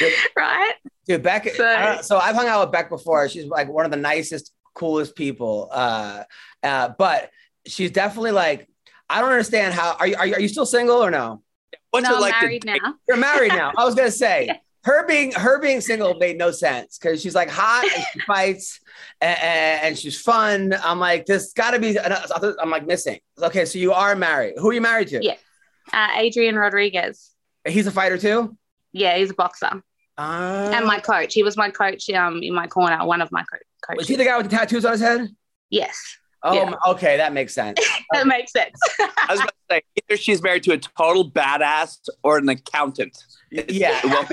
right Dude, Bec. So- I so I've hung out with Bec before. She's like one of the nicest, coolest people. Uh, uh, but she's definitely like, I don't understand how. Are you are you, are you still single or no? What's no it like i'm to married now You're married now. I was gonna say her being her being single made no sense because she's like hot and she fights and, and she's fun. I'm like, there's got to be. another- I'm like missing. Okay, so you are married. Who are you married to? Yeah. uh, adrian rodriguez He's a fighter too. yeah he's a boxer Uh, and my coach. He was my coach um, in my corner, one of my co- was he the guy with the tattoos on his head? yes, Oh, Yeah. okay, that makes sense. that makes sense. I was about to say either she's married to a total badass or an accountant. yeah. Well,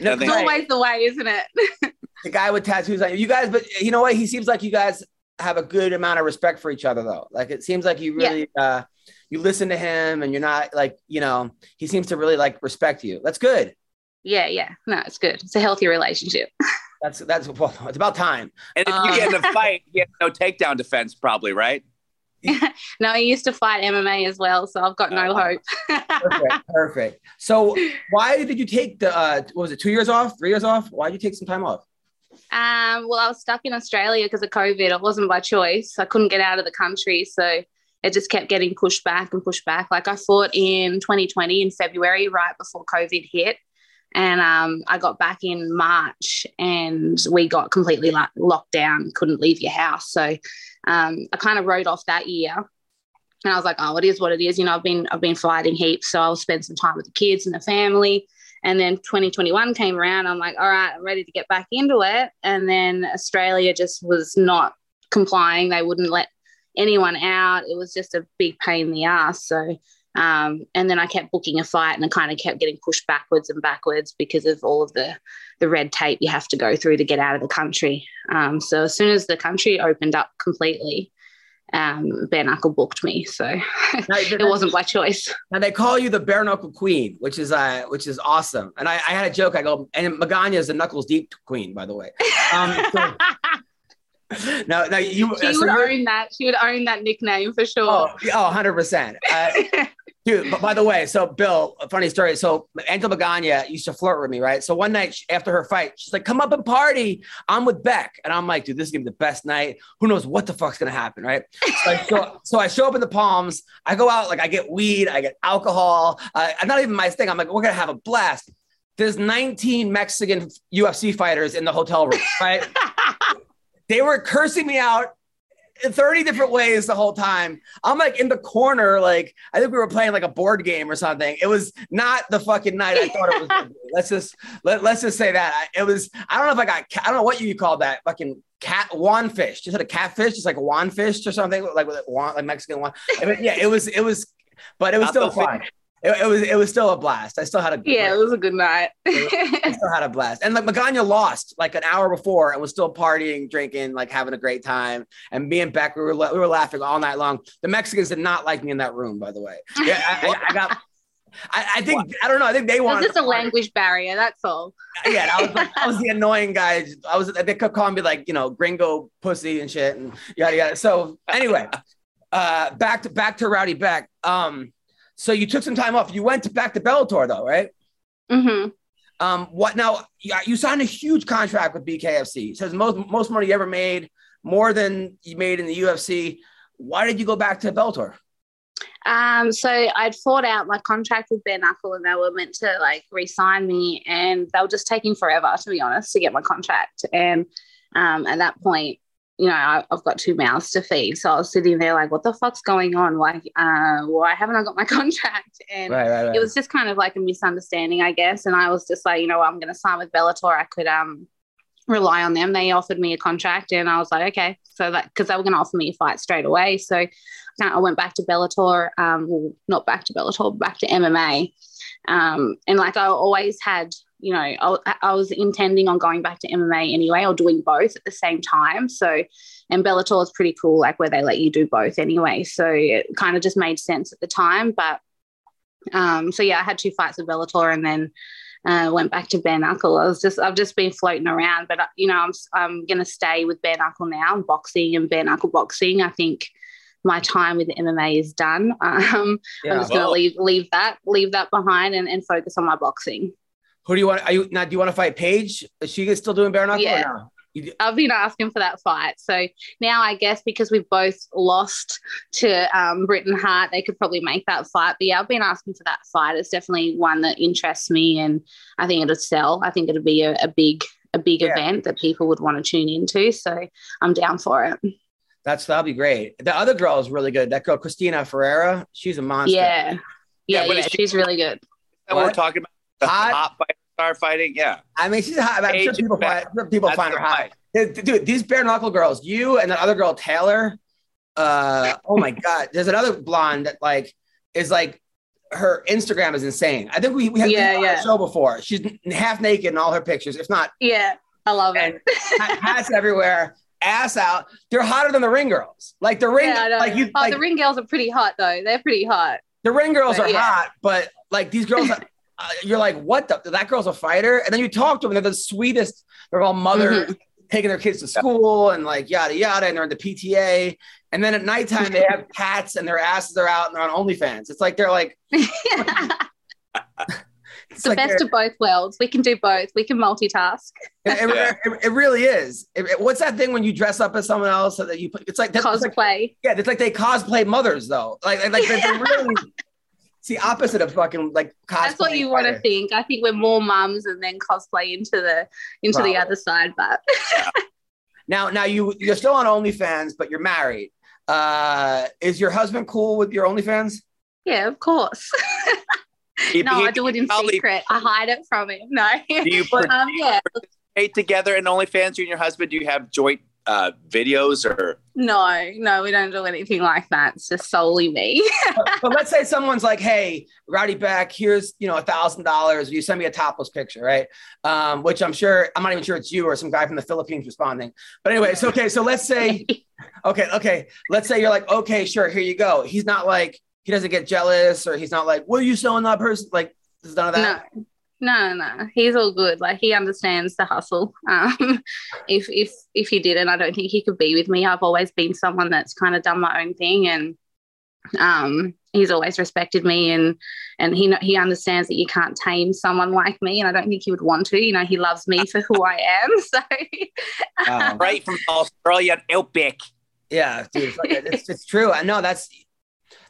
No, It's it's always the way, isn't it? the guy with tattoos on you guys, but you know what? He seems like you guys have a good amount of respect for each other, though. Like it seems like you Yeah. really uh you listen to him and you're not like, you know, he seems to really like respect you. That's good. yeah, yeah. No, it's good. It's a healthy relationship. That's that's well, it's about time. and if Um, you get in a fight, you have no takedown defense, probably, right? no, I used to fight MMA as well, so I've got no Oh. hope. Perfect. perfect. So why did you take the uh what was it, two years off, three years off? Why did you take some time off? Um, well, I was stuck in Australia because of COVID. It wasn't by choice. I couldn't get out of the country, so it just kept getting pushed back and pushed back. Like I fought in 2020 in February, right before COVID hit, and um, I got back in March, and we got completely lo- locked down. Couldn't leave your house, so um, I kind of wrote off that year. And I was like, oh, it is what it is. You know, I've been I've been fighting heaps, so I'll spend some time with the kids and the family. And then 2021 came around. I'm like, all right, I'm ready to get back into it. And then Australia just was not complying. They wouldn't let anyone out. It was just a big pain in the ass. So, um, and then I kept booking a fight and I kind of kept getting pushed backwards and backwards because of all of the, the red tape you have to go through to get out of the country. Um, so as soon as the country opened up completely, um, bare knuckle booked me. So it wasn't by choice. Now they call you the bare knuckle queen, which is uh, which is awesome. And I, I had a joke. I go, and Magana is the knuckles deep queen, by the way. Um, so, no, no, you. she so would own that. She would own that nickname for sure. Oh, yeah, oh, 100 percent. Uh, dude, but by the way, so Bill, funny story. So Angela Magana used to flirt with me, right? So one night she- after her fight, she's like, "Come up and party." I'm with Bec, and I'm like, "Dude, this is gonna be the best night. Who knows what the fuck's gonna happen, right?" So I show, so I show up in the Palms. I go out, like I get weed, I get alcohol. Uh, not even my thing. I'm like, we're gonna have a blast. There's 19 Mexican UFC fighters in the hotel room, right? they were cursing me out in 30 different ways the whole time. I'm like in the corner, like I think we were playing like a board game or something. It was not the fucking night I thought it was. let's just let, let's just say that it was. I don't know if I got. I don't know what you call that fucking cat wanfish. Just had a catfish, just like a wanfish or something, like with a wan, like Mexican one. I mean, yeah, it was. It was, but it was Not still fun. It, it was it was still a blast. I still had a Yeah, it was a good night. I still had a blast. And like Magana lost like an hour before and was still partying, drinking, like having a great time. And me and Bec, we were we were laughing all night long. The Mexicans did not like me in that room, by the way. Yeah, I, I, I got. I, I think I don't know. I think they It was just a language barrier, that's all. Yeah, I was like, I was the annoying guy. I was. They kept calling me like you know gringo pussy and shit and yada yada. So anyway, uh, back to back to Rowdy Bec. Um, so you took some time off. You went back to Bellator though, right? Mm-hmm. Um, what now? You, signed a huge contract with BKFC. It Says most most money you ever made, more than you made in the UFC. Why did you go back to Bellator? Um, so I'd fought out my contract with Bare Knuckle and they were meant to like re-sign me and they were just taking forever, to be honest, to get my contract. And um, at that point, you know, I, I've got two mouths to feed. So I was sitting there like, what the fuck's going on? Like, uh, why haven't I got my contract? And Right, right, right. it was just kind of like a misunderstanding, I guess. And I was just like, you know, I'm going to sign with Bellator. I could um rely on them. They offered me a contract, and I was like, okay. So that because they were going to offer me a fight straight away. So I went back to Bellator. Um, well, not back to Bellator, back to MMA. Um, and like I always had, you know, I, I was intending on going back to MMA anyway, or doing both at the same time. So, and Bellator is pretty cool, like where they let you do both anyway. So it kind of just made sense at the time. But um, so yeah, I had two fights with Bellator, and then uh, went back to bare knuckle. I was just I've just been floating around, but uh, you know I'm I'm gonna stay with bare knuckle now, and boxing and bare knuckle boxing. I think my time with MMA is done. Um, Yeah. I'm just gonna leave leave that leave that behind and, and focus on my boxing. Who do you want? Are you now? Do you want to fight Paige? Is she still doing bare knuckle? Yeah. No? You I've been asking for that fight. So now I guess because we've both lost to um, Britain Hart, they could probably make that fight. But yeah, I've been asking for that fight. It's definitely one that interests me, and I think it'll sell. I think it'll be a, a big a big Yeah. event that people would want to tune into. So I'm down for it. That's that'll be great. The other girl is really good. That girl, Christina Ferreira, she's a monster. Yeah. Yeah, what yeah, she- she's really good. that we're talking about the Hot? hot fight, star fighting. Yeah, I mean, she's hot. I'm sure people find better. people That's find her hot. fight. Dude, dude, these bare knuckle girls, you and that other girl, Taylor. Uh, oh my god, there's another blonde that like is like her Instagram is insane. I think we we had Yeah, her on the yeah. show before. She's half naked in all her pictures, if not Yeah, I love and it. hats everywhere, ass out. They're hotter than the ring girls. Like the ring, yeah, like you, oh, like the ring girls are pretty hot though. They're pretty hot. the ring girls But are yeah. hot, but like these girls, are, uh, you're like, what the? That girl's a fighter, and then you talk to them, they're the sweetest. They're all mothers Mm-hmm. taking their kids to school and like yada yada, and they're in the PTA. And then at nighttime they have hats and their asses are out and they're on OnlyFans. It's like they're like, it's the like best of both worlds. We can do both. We can multitask. it, it- it- it really is. It- it- what's that thing when you dress up as someone else so that you? put- It's like that's it's like- Cosplay. Yeah, it's like they cosplay mothers though. Like, like they're, they're really it's the opposite of fucking like cosplay. That's what you want to think. I think we're more mums and then cosplay into the into the other side. But Now, now you you're still on OnlyFans, but you're married. Uh, is your husband cool with your OnlyFans? yeah, of course. He- no, he- I do it in probably- secret. I hide it from him. No. Do you um, yeah. participate together in OnlyFans? You and your husband? Do you have joint uh, videos or? No, no, we don't do anything like that. It's just solely me. but, but let's say someone's like, "Hey, Rowdy Bec, here's you know a thousand dollars. You send me a topless picture, right?" Um, which I'm sure I'm not even sure it's you or some guy from the Philippines responding. But anyway, so okay, so let's say, okay, okay, let's say you're like, okay, sure, here you go. He's not like he doesn't get jealous or he's not like, "What are you selling that person?" Like, there's none of that. no. No, no, he's all good. Like he understands the hustle. Um, if if if he didn't, I don't think he could be with me. I've always been someone that's kind of done my own thing, and um, he's always respected me, and and he kn- he understands that you can't tame someone like me, and I don't think he would want to. You know, he loves me for who I am. So Um, Right from Australian outback. Yeah, dude, it's, like, it's, it's true. I know that's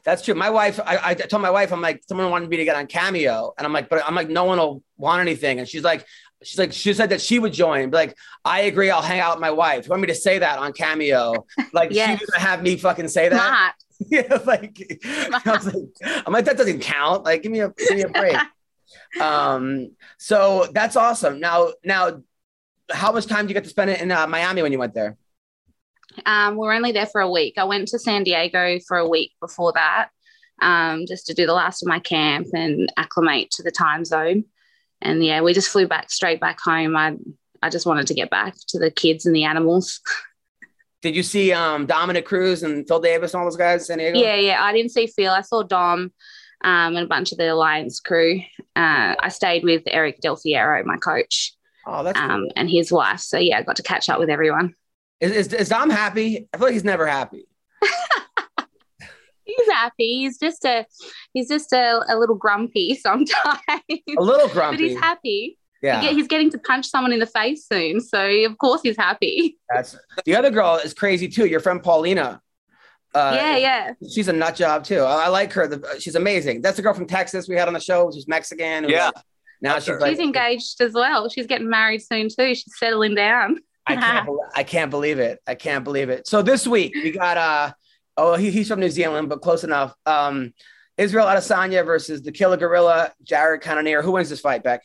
that's true. My wife, I, I told my wife, I'm like, someone wanted me to get on Cameo, and I'm like, but I'm like, no one will want anything. And she's like, she's like, she said that she would join. Like, I agree. I'll hang out with my wife. You want me to say that on Cameo? Like, Yes. she's gonna have me fucking say that. smart. yeah, like, I was like, I'm like, that doesn't count. Like, give me a give me a break. um, so that's awesome. Now, now, how much time did you get to spend in uh, Miami when you went there? Um, we were only there for a week. I went to San Diego for a week before that. um, just to do the last of my camp and acclimate to the time zone. And yeah, we just flew back straight back home. I I just wanted to get back to the kids and the animals. Did you see um, Dominick Cruz and Phil Davis and all those guys in San Diego? Yeah, yeah. I didn't see Phil. I saw Dom um, and a bunch of the Alliance crew. Uh, I stayed with Eric Del Fierro, my coach, Oh, that's um, cool. and his wife. So yeah, I got to catch up with everyone. Is, is, is Dom happy? I feel like he's never happy. He's happy. He's just a he's just a, a little grumpy sometimes. A little grumpy. but he's happy. yeah. He- He's getting to punch someone in the face soon. So of course he's happy. That's the other girl is crazy too. Your friend Paulina. Uh, yeah, yeah. She's a nut job too. I, I like her. The, she's amazing. That's the girl from Texas we had on the show. She's Mexican. Yeah. now Love she's like, She's engaged as well. She's getting married soon too. She's settling down. I can't, I can't believe it. I can't believe it. So this week we got uh oh he, he's from New Zealand, but close enough. Um, Israel Adesanya versus the Killer Gorilla, Jared Cannonier. Who wins this fight, Bec?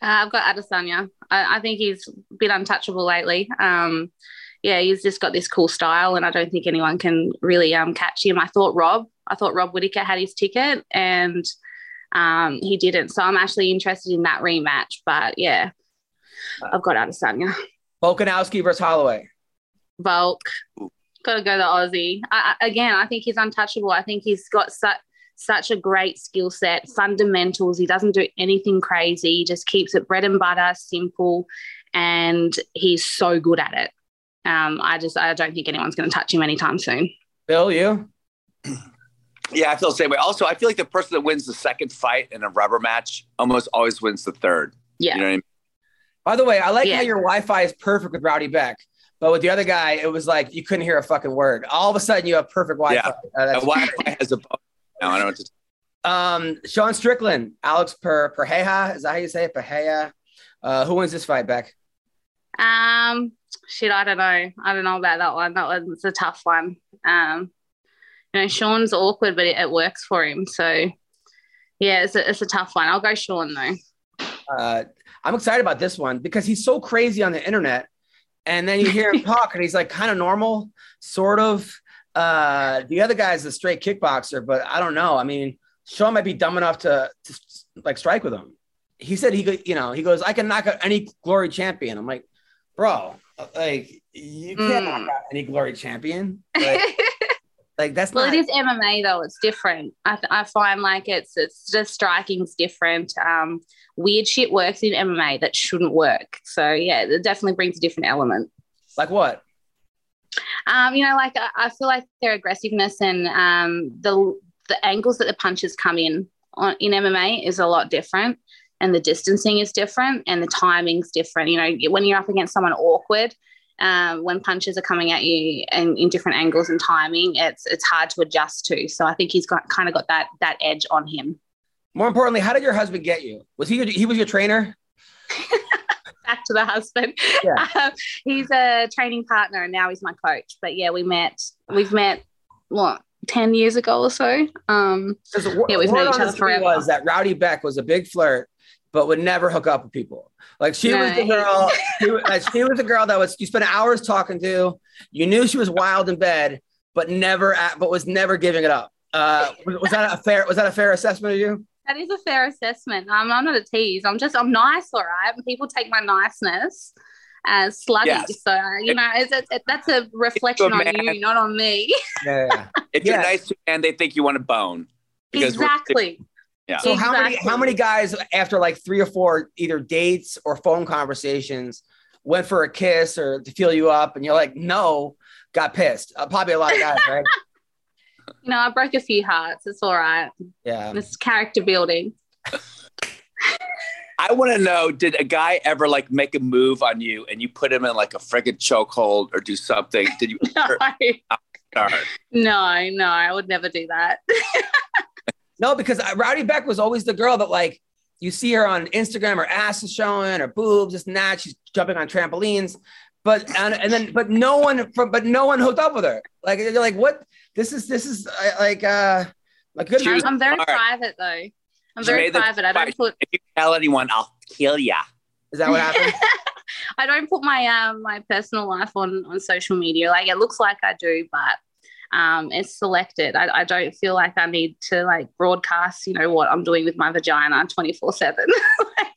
Uh, I've got Adesanya. I, I think he's been untouchable lately. Um, yeah, he's just got this cool style, and I don't think anyone can really um, catch him. I thought Rob, I thought Rob Whittaker had his ticket, and um, he didn't. So I'm actually interested in that rematch. But yeah, I've got Adesanya. Volkanovski versus Holloway. Volk, got to go to Aussie. I, I, again, I think he's untouchable. I think he's got such such a great skill set, fundamentals. He doesn't do anything crazy. He just keeps it bread and butter, simple, and he's so good at it. Um, I just I don't think anyone's going to touch him anytime soon. Bill, you? Yeah, I feel the same way. Also, I feel like the person that wins the second fight in a rubber match almost always wins the third. Yeah. You know what I mean? By the way, I like Yeah. how your Wi-Fi is perfect with Rowdy Bec, but with the other guy, it was like you couldn't hear a fucking word. All of a sudden, you have perfect Wi-Fi. Yeah. Uh, that's- Wi-Fi has a bone. Now I don't know what to um, Sean Strickland, Alex per Perheja, is that how you say it? Perheja. Uh, who wins this fight, Bec? Um, shit, I don't know. I don't know about that one. That one's a tough one. Um, you know, Sean's awkward, but it, it works for him. So, yeah, it's a, it's a tough one. I'll go Sean though. Uh, I'm excited about this one because he's so crazy on the internet, and then you hear him talk, and he's like kind of normal, sort of. Uh, the other guy's a straight kickboxer, but I don't know. I mean, Sean might be dumb enough to, to like strike with him. He said he could, you know, he goes, I can knock out any glory champion. I'm like, bro, like you can't Mm. knock out any glory champion. Like, like that's well, not. it is MMA though. It's different. I, I find like it's it's just striking's different. Um, weird shit works in MMA that shouldn't work. So yeah, it definitely brings a different element. Like what? Um, you know, like I, I feel like their aggressiveness and um, the the angles that the punches come in on in MMA is a lot different, and the distancing is different, and the timing's different. You know, when you're up against someone awkward, um, when punches are coming at you and in different angles and timing, it's it's hard to adjust to. So I think he's got kind of got that that edge on him. More importantly, how did your husband get you? Was he your, he was your trainer? Back to the husband. Yeah. Um, he's a training partner, and now he's my coach. But yeah, we met. We've met what ten years ago or so. Um, Yeah, we've known each other forever. Was that Rowdy Bec was a big flirt, but would never hook up with people. Like she was the girl. she, was, like, she was a girl that was you spent hours talking to. You knew she was wild in bed, but never at, but was never giving it up. Uh, was, was that a fair? Was that a fair assessment of you? That is a fair assessment. Um, I'm not a tease. I'm just I'm nice, all right. People take my niceness as slutty. Yes. So uh, you know, it's, it's, that's a reflection on man. you, not on me. Yeah. yeah. If Yeah. you're nice to a man, they think you want a bone. Because we're- exactly. Yeah. So how many how many guys after like three or four either dates or phone conversations went for a kiss or to feel you up and you're like no got pissed uh, probably a lot of guys right You know, I broke a few hearts. It's all right. yeah It's character building. I want to know: Did a guy ever like make a move on you, and you put him in like a friggin' chokehold or do something? Did you? No, Sorry. no, no, I would never do that. No because uh, Rowdy Bec was always the girl that like you see her on Instagram her ass is showing her boobs this and that she's jumping on trampolines but and, and then but no one from but no one hooked up with her like they're like what this is this is uh, like uh like good She was- I'm very smart. private though. I'm She very made the private. I don't put If you tell anyone, I'll kill ya. is that what happened I don't put my um my personal life on on social media. Like it looks like I do, but um, it's selected. I, I don't feel like I need to like broadcast, you know, what I'm doing with my vagina 24 seven.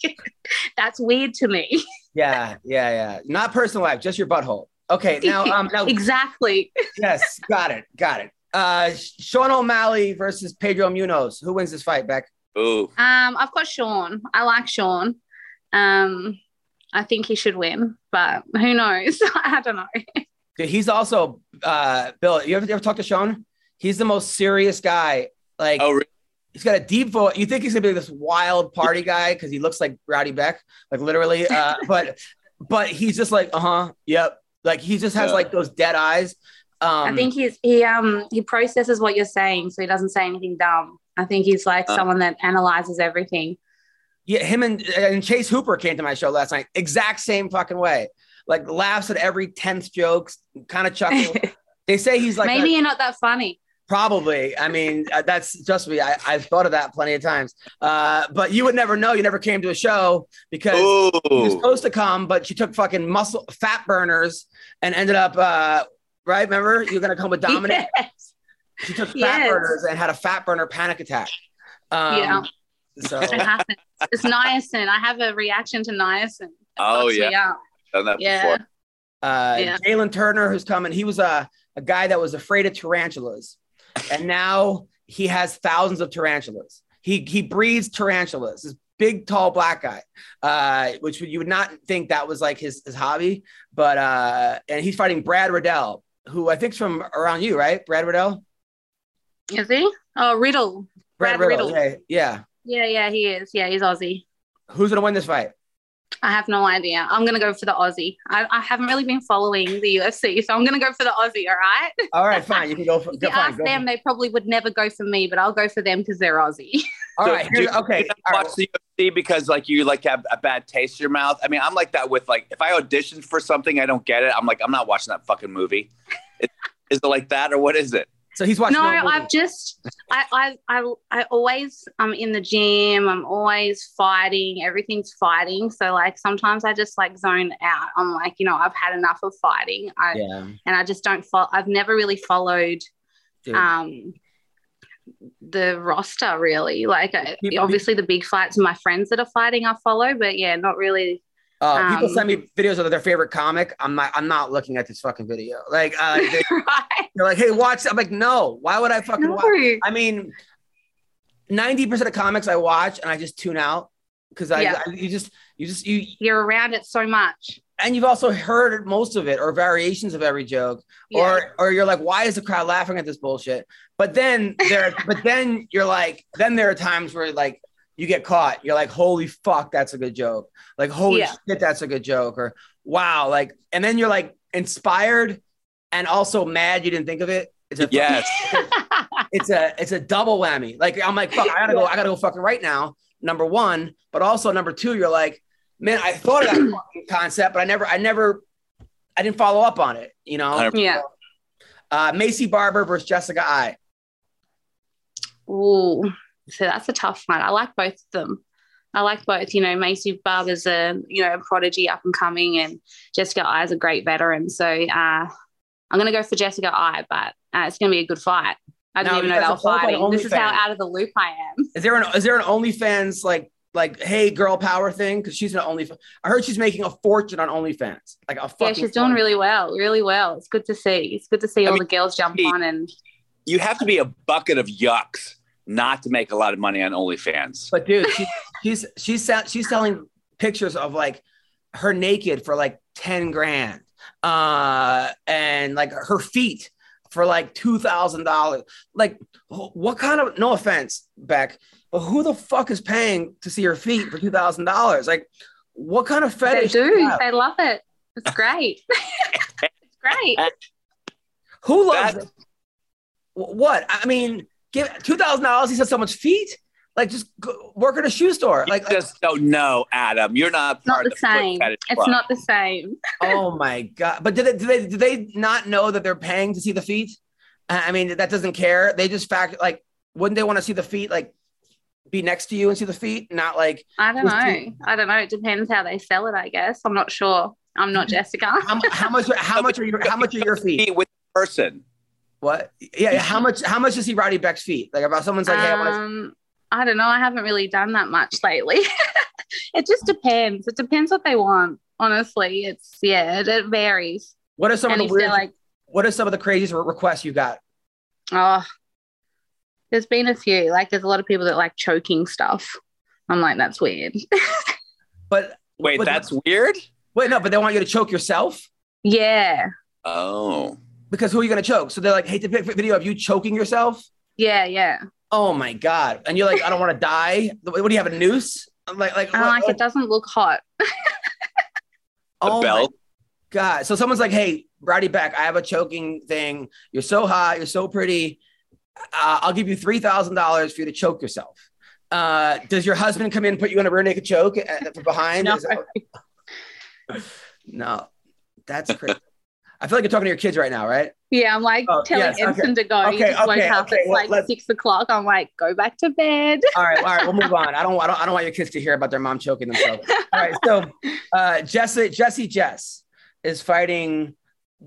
That's weird to me. Yeah, yeah, yeah. Not personal life, just your butthole. Okay, now, um, now, exactly. yes, got it, got it. Uh, Sean O'Malley versus Pedro Munhoz. Who wins this fight, Bec? Ooh. Um, I've got Sean. I like Sean. Um, I think he should win, but who knows? I don't know. Dude, he's also uh, Bill. You ever, you ever talk to Sean? He's the most serious guy. Like, Oh, really? he's got a deep voice. You think he's gonna be this wild party guy because he looks like Rowdy Bec, like literally. Uh, but but he's just like, uh huh, yep. Like he just has Yeah. like those dead eyes. Um, I think he's he um he processes what you're saying, so he doesn't say anything dumb. I think he's like Uh. someone that analyzes everything. Yeah, him and, and Chase Hooper came to my show last night. Exact same fucking way. Like laughs at every tenth jokes, kind of chuckles. they say he's like Maybe a- you're not that funny. probably. I mean, uh, that's just me. I, I've thought of that plenty of times. Uh, but you would never know. You never came to a show because she was Ooh. supposed to come, but she took fucking muscle fat burners and ended up uh, right. Remember, you're gonna come with Dominick. Yes. She took fat Yes. burners and had a fat burner panic attack. Um, Yeah. So It happens. It's niacin. I have a reaction to niacin. It Oh, yeah. Up. Done that Yeah. before. uh, Yeah. Jalen Turner, who's coming, he was a, a guy that was afraid of tarantulas, and now he has thousands of tarantulas. He he breeds tarantulas. This big, tall, black guy, uh, which you would not think that was like his his hobby, but uh, and he's fighting Brad Riddell, who I think's from around you, right? Brad Riddell. Is he? Oh, Riddell. Brad Riddell. Yeah, yeah. Yeah, yeah, he is. Yeah, he's Aussie. Who's gonna win this fight? I have no idea. I'm gonna go for the Aussie. I, I haven't really been following the UFC, so I'm gonna go for the Aussie. All right. All right, fine. You can go for. If Go, you fine, ask go them, for- they probably would never go for me, but I'll go for them because they're Aussie. all So right. do okay. do you all right. watch the UFC because like you like have a bad taste in your mouth. I mean, I'm like that with like if I audition for something, I don't get it. I'm like, I'm not watching that fucking movie. It, is it like that or what is it? So he's watching. no. I've just I, I I I always I'm in the gym. I'm always fighting. Everything's fighting. So like sometimes I just like zone out. I'm like, you know, I've had enough of fighting. I Yeah. and I just don't follow. I've never really followed dude. um the roster really. Like I, obviously the big fights, and my friends that are fighting, I follow. But yeah, not really. Uh, people Um, send me videos of their favorite comic. I'm not. I'm not looking at this fucking video. Like uh, they, right? are like, "Hey, watch." I'm like, "No. Why would I fucking No. watch?" I mean, ninety percent of comics I watch and I just tune out because I, Yeah. I you just you just you You're around it so much. and you've also heard most of it or variations of every joke Yeah. or or you're like, "Why is the crowd laughing at this bullshit?" But then there, but then you're like, then there are times where like you get caught. You're like, "Holy fuck, that's a good joke." Like, "Holy Yeah. shit, that's a good joke," or "Wow," like, and then you're like inspired and also mad you didn't think of it. It's a Yes. it's a it's a double whammy. Like I'm like, fuck, I gotta go, I gotta go fucking right now. Number one, but also number two, you're like, man, I thought of that fucking concept, but I never, I never, I didn't follow up on it. You know, yeah. uh, Maycee Barber versus Jessica Eye. Ooh, so that's a tough one. I like both of them. I like both. You know, Maycee Barber's a you know a prodigy up and coming, and Jessica Eye is a great veteran. So uh, I'm going to go for Jessica Eye, but uh, it's going to be a good fight. I didn't Now, even know guys they are were fighting. This is how out of the loop I am. Is there an is there an OnlyFans like like hey girl power thing? Because she's an OnlyFans. I heard she's making a fortune on OnlyFans. Like a Yeah, she's doing fortune. really well, really well. It's good to see. It's good to see I all mean, the girls jump he- on and You have to be a bucket of yucks not to make a lot of money on OnlyFans. But dude, she, she's she's sell, she's selling pictures of like her naked for like 10 grand. Uh and like her feet for like two thousand dollars. Like what kind of no offense, Bec, but who the fuck is paying to see her feet for two thousand dollars? Like what kind of fetish? they fetish do. They love it. It's great. it's great. Who loves That- it? What? I mean, give two thousand dollars. He said someone's feet. Like just go, work at a shoe store. You Like, just don't know, Adam. You're not It's not the of the same. It's club. not the same. oh my god! But did, they do they do they not know that they're paying to see the feet? I I mean, that doesn't care. They just fact like, wouldn't they want to see the feet? Like, be next to you and see the feet, not like I don't Just know. I don't know. It depends how they sell it, I guess. I'm not sure. I'm not Jessica. how, how much? How much are your how much are your feet? With the person. What? Yeah, yeah. How much? How much does he Rowdy Bec's feet? Like about someone's like, hey, I wanna- um, I don't know. I haven't really done that much lately. it just depends. It depends what they want. Honestly, it's yeah, it, it varies. what are some and of the weird? like, what are some of the craziest requests you got? oh, there's been a few. Like, there's a lot of people that like choking stuff. I'm like, that's weird. But Wait, What- that's weird. wait, no, but they want you to choke yourself yeah, Oh, because who are you gonna choke? So they're like, hey, to pick video of you choking yourself. yeah, yeah. Oh my god! And you're like, I don't want to die. What do you have a noose? I'm like, like, I'm what- like, what- it doesn't look hot. a oh my belt. God. So someone's like, hey, Rowdy Bec. I have a choking thing. You're so hot. You're so pretty. Uh, I'll give you $3,000 for you to choke yourself. Uh, does your husband come in and put you in a rear naked choke uh, from behind? No. Is that- no, that's crazy. I feel like you're talking to your kids right now, right? Yeah, I'm like Oh, telling yes, okay. To go. he Okay, just woke okay, up. okay, It's well, like let's- six o'clock. I'm like, go back to bed. All right, all right, we'll move on. I don't, I don't, I don't want your kids to hear about their mom choking themselves. All right, so uh, Jessy, Jessy Jess is fighting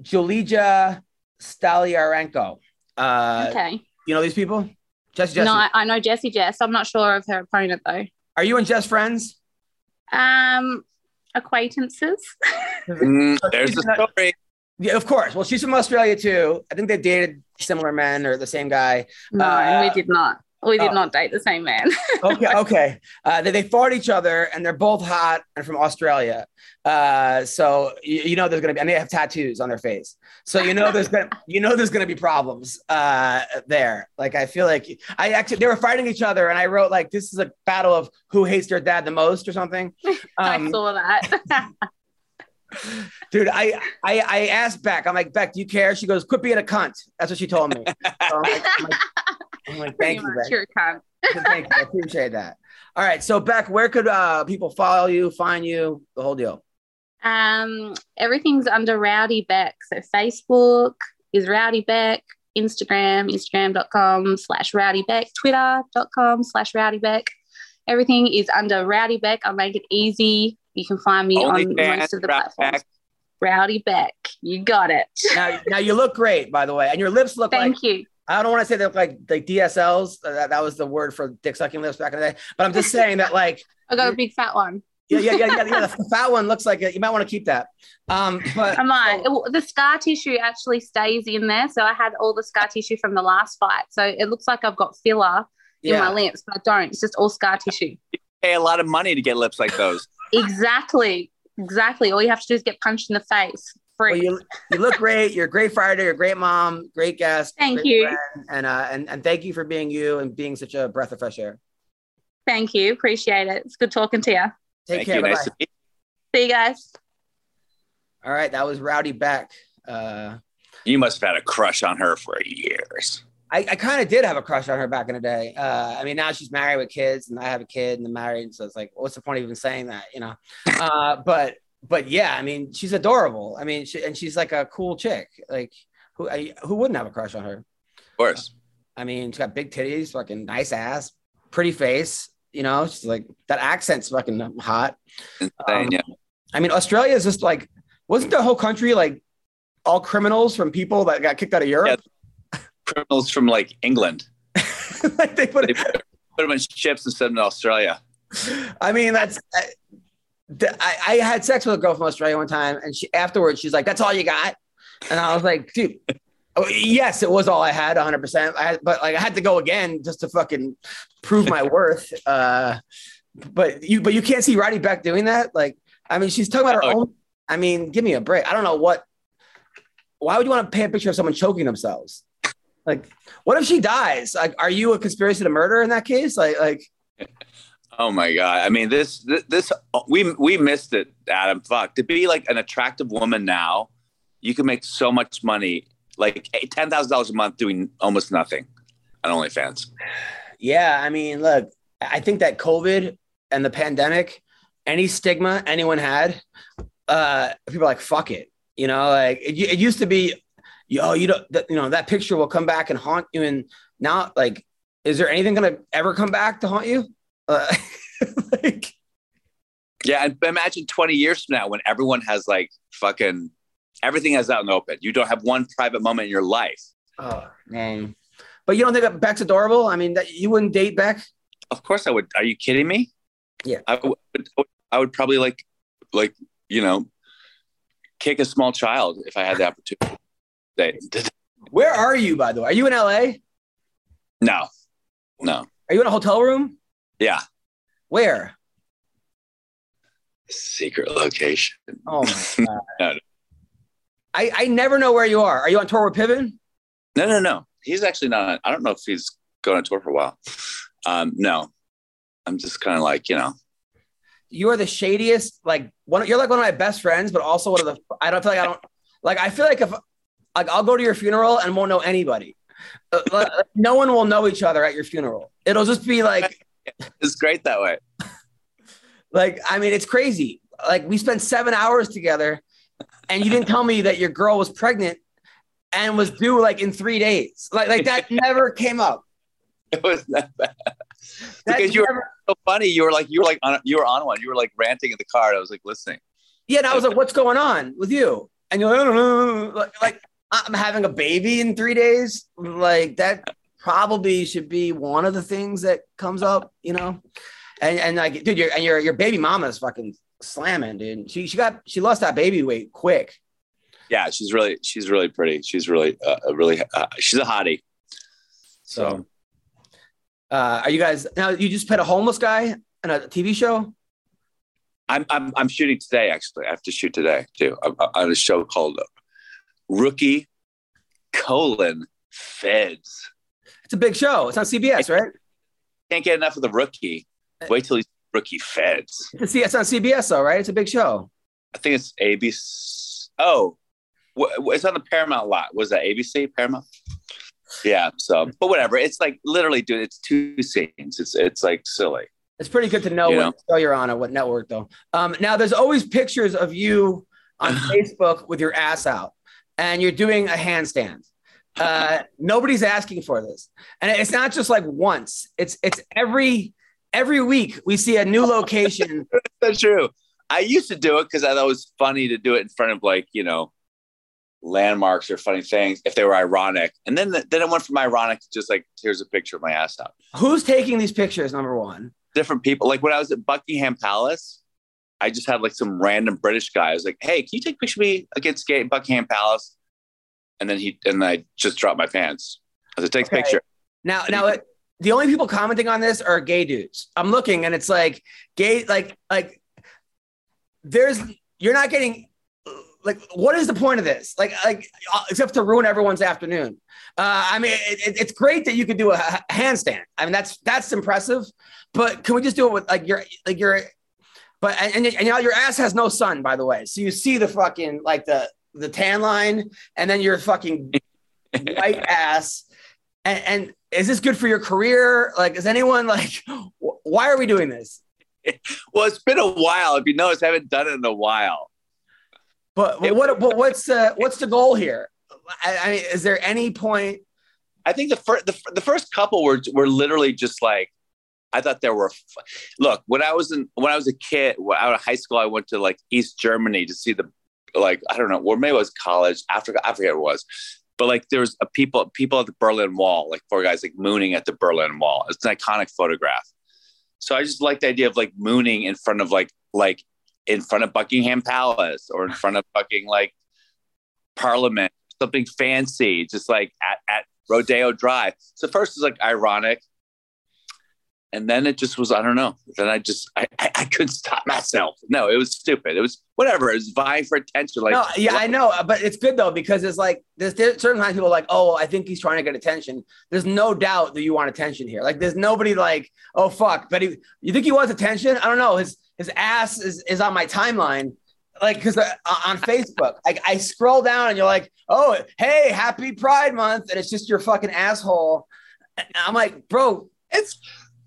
Julija Stoliarenko. Uh, okay. You know these people? Jessy Jess. No, I, I know Jessy Jess. I'm not sure of her opponent though. Are you and Jess friends? Um, acquaintances. Mm, there's a story. Yeah, of course. Well, she's from Australia too. I think they dated similar men or the same guy. No, Uh, we did not. We did oh. not date the same man. okay, okay. Uh, they, they fought each other, and they're both hot and from Australia. Uh, so you, you know there's gonna be, and they have tattoos on their face. So you know there's gonna, you know there's gonna be problems uh, there. Like I feel like I actually they were fighting each other, and I wrote like this is a battle of who hates their dad the most or something. I Um, saw that. Dude, I, I I asked Bec. I'm like Bec, do you care? She goes, quit being a cunt. That's what she told me. So I'm like, I'm like, I'm like, thank you, much, Bec. you're a cunt. Thank you. I appreciate that. All right. So Bec, where could uh, people follow you, find you, the whole deal? Um, everything's under Rowdy Bec. So Facebook is Rowdy Bec, Instagram, Instagram.com slash Rowdy Bec, Twitter.com slash Rowdy Bec. Everything is under Rowdy Bec. I'll make it easy. You can find me on most of the Rowdy platforms. Bec. Rowdy Bec. You got it. Now, now you look great, by the way, and your lips look like Thank you. I don't want to say they look like like DSLs. Uh, That, that was the word for dick sucking lips back in the day. But I'm just saying that like I got a big fat one. yeah yeah yeah yeah, yeah the fat one looks like it. You might want to keep that. Um, but I might. It- the scar tissue actually stays in there. So I had all the scar tissue from the last fight. So it looks like I've got filler in yeah. my lips, but I don't. It's just all scar tissue. Pay a lot of money to get lips like those. Exactly. Exactly. All you have to do is get punched in the face. Well, Free. you, you look great. You're a great fighter. You're a great mom. Great guest. Thank great you. friend, and uh, and and thank you for being you and being such a breath of fresh air. Thank you. Appreciate it. It's good talking to you. Take Thank care. you. Nice to meet See you guys. All right, that was Rowdy Bec. Uh, you. You must have had a crush on her for years. I, I kind of did have a crush on her back in the day. Uh, I mean, now she's married with kids, and I have a kid and I'm married, so it's like, what's the point of even saying that, you know? Uh, but but yeah, I mean, she's adorable. I mean, she, and she's like a cool chick. Like, who I, who wouldn't have a crush on her? Of course. I mean, she's got big titties, fucking nice ass, pretty face. You know, she's like that accent's fucking hot. Insane, Um, yeah. I mean, Australia is just like, wasn't the whole country like all criminals from people that got kicked out of Europe? Criminals from like England. like they put They put, them in ships and send them to Australia. I mean, that's. I, I, I had sex with a girl from Australia one time, and she afterwards she's like, "That's all you got," and I was like, "Dude, oh, yes, it was all I had, 100." percent I had, but like I had to go again just to fucking prove my worth. Uh, but you, but you can't see Rowdy Bec doing that. Like, I mean, she's talking about her Oh. own. I mean, give me a break. I don't know what. Why would you want to pay a picture of someone choking themselves? Like, what if she dies? Like, are you a conspiracy to murder in that case? Like, like. Oh my god! I mean, this, this this we we missed it, Adam. Fuck to be like an attractive woman now, you can make so much money, like ten thousand dollars a month doing almost nothing on OnlyFans. Yeah, I mean, look, I think that COVID and the pandemic, any stigma anyone had, uh, people are like, fuck it. You know, like it, it used to be, yo, you know, that, you know, that picture will come back and haunt you. And now, like, is there anything gonna ever come back to haunt you? Uh, like, Yeah, and imagine twenty years from now when everyone has like fucking everything is out in the open. You don't have one private moment in your life. Oh man. But you don't think that Bec's adorable? I mean, that you wouldn't date Bec? Of course I would. Are you kidding me? Yeah. I would, I would probably like, like, you know, kick a small child if I had the opportunity. They- Where are you, by the way? Are you in LA? No, no. Are you in a hotel room? Yeah. Where? Secret location. Oh my god. No, I, I never know where you are. Are you on tour with Piven? no, no, no. He's actually not. I don't know if he's going on tour for a while. Um, no, I'm just kind of like, you know, You are the shadiest, like one you're like one of my best friends, but also one of the I don't feel like I don't like I feel like if like I'll go to your funeral and won't know anybody. Uh, no one will know each other at your funeral. It'll just be like it's great that way. like I mean it's crazy. Like we spent 7 hours together and you didn't tell me that your girl was pregnant and was due like in 3 days. Like like that never came up. It was that bad. Because you were never- so funny. You were like, you were like, on, you were on one. You were like ranting in the car. And I was like listening. Yeah, and I was like, "What's going on with you?" And you're like, "I don't know." like, like I'm having a baby in three days. Like that probably should be one of the things that comes up, you know. And and like, dude, your and your your baby mama is fucking slamming, dude. She she got she lost that baby weight quick. Yeah, she's really, she's really pretty. She's really, uh, really, uh, she's a hottie. So Uh, are you guys now? You just played a homeless guy in a TV show. I'm, I'm, I'm shooting today. Actually, I have to shoot today too I'm- I'm on a show called Rookie colon Feds. It's a big show. It's on CBS, right? Can't get enough of the rookie. Wait till he's rookie Feds. It's, a, it's on CBS, though, right? It's a big show. I think it's ABC. Oh, it's on the Paramount lot. Was that ABC Paramount? Yeah. So, but whatever. It's like literally, dude. It's two scenes. It's it's like silly. It's pretty good to know You what know. show you're on or what network, though. Um, now, there's always pictures of you on Facebook with your ass out, and you're doing a handstand. Uh, nobody's asking for this, and it's not just like once. It's it's every every week we see a new location. That's true. I used to do it because I thought it was funny to do it in front of like you know landmarks or funny things if they were ironic, and then then it went from ironic to just like here's a picture of my ass out. Who's taking these pictures? Number one. Different people. Like when I was at Buckingham Palace, I just had like some random British guy. I was like, "Hey, can you take a picture of me against gay Buckingham Palace?" And then he and I just dropped my pants. I said, "Take a picture." Now, now it, the only people commenting on this are gay dudes. I'm looking, and it's like gay, like like there's you're not getting like what is the point of this? Like like uh, except to ruin everyone's afternoon. Uh, I mean, it, it- it's great that you could do a handstand. I mean, that's that's impressive. But can we just do it with like your like your but and, and, now your ass has no sun, by the way. So you see the fucking like the the tan line, and then your fucking white ass. And, and is this good for your career? Like, is anyone like, wh- why are we doing this? Well, it's been a while. If you notice, I haven't done it in a while. But, but what but what's the what's the goal here? I, I mean, is there any point? I think the first the, the first couple were were literally just like I thought there were. Look, when I was in when I was a kid, out of high school, I went to like East Germany to see the like I don't know, or maybe it was college, Africa, I forget it was. But like there was a people people at the Berlin Wall, like four guys like mooning at the Berlin Wall. It's an iconic photograph. So I just like the idea of like mooning in front of like like in front of Buckingham Palace or in front of fucking like Parliament, something fancy, just like at, at Rodeo Drive. So first is like ironic. And then it just was, I don't know. Then I just, I, I, I couldn't stop myself. No, it was stupid. It was whatever. It was vying for attention. Like, no, yeah, I know, but it's good though because it's like there's, there's certain times people are like, oh, I think he's trying to get attention. There's no doubt that you want attention here. Like, there's nobody like, oh fuck, but he, you think he wants attention? I don't know. His his ass is is on my timeline. Like, because uh, on Facebook, I, I scroll down and you're like, oh, hey, happy Pride Month. And it's just your fucking asshole. And I'm like, bro, it's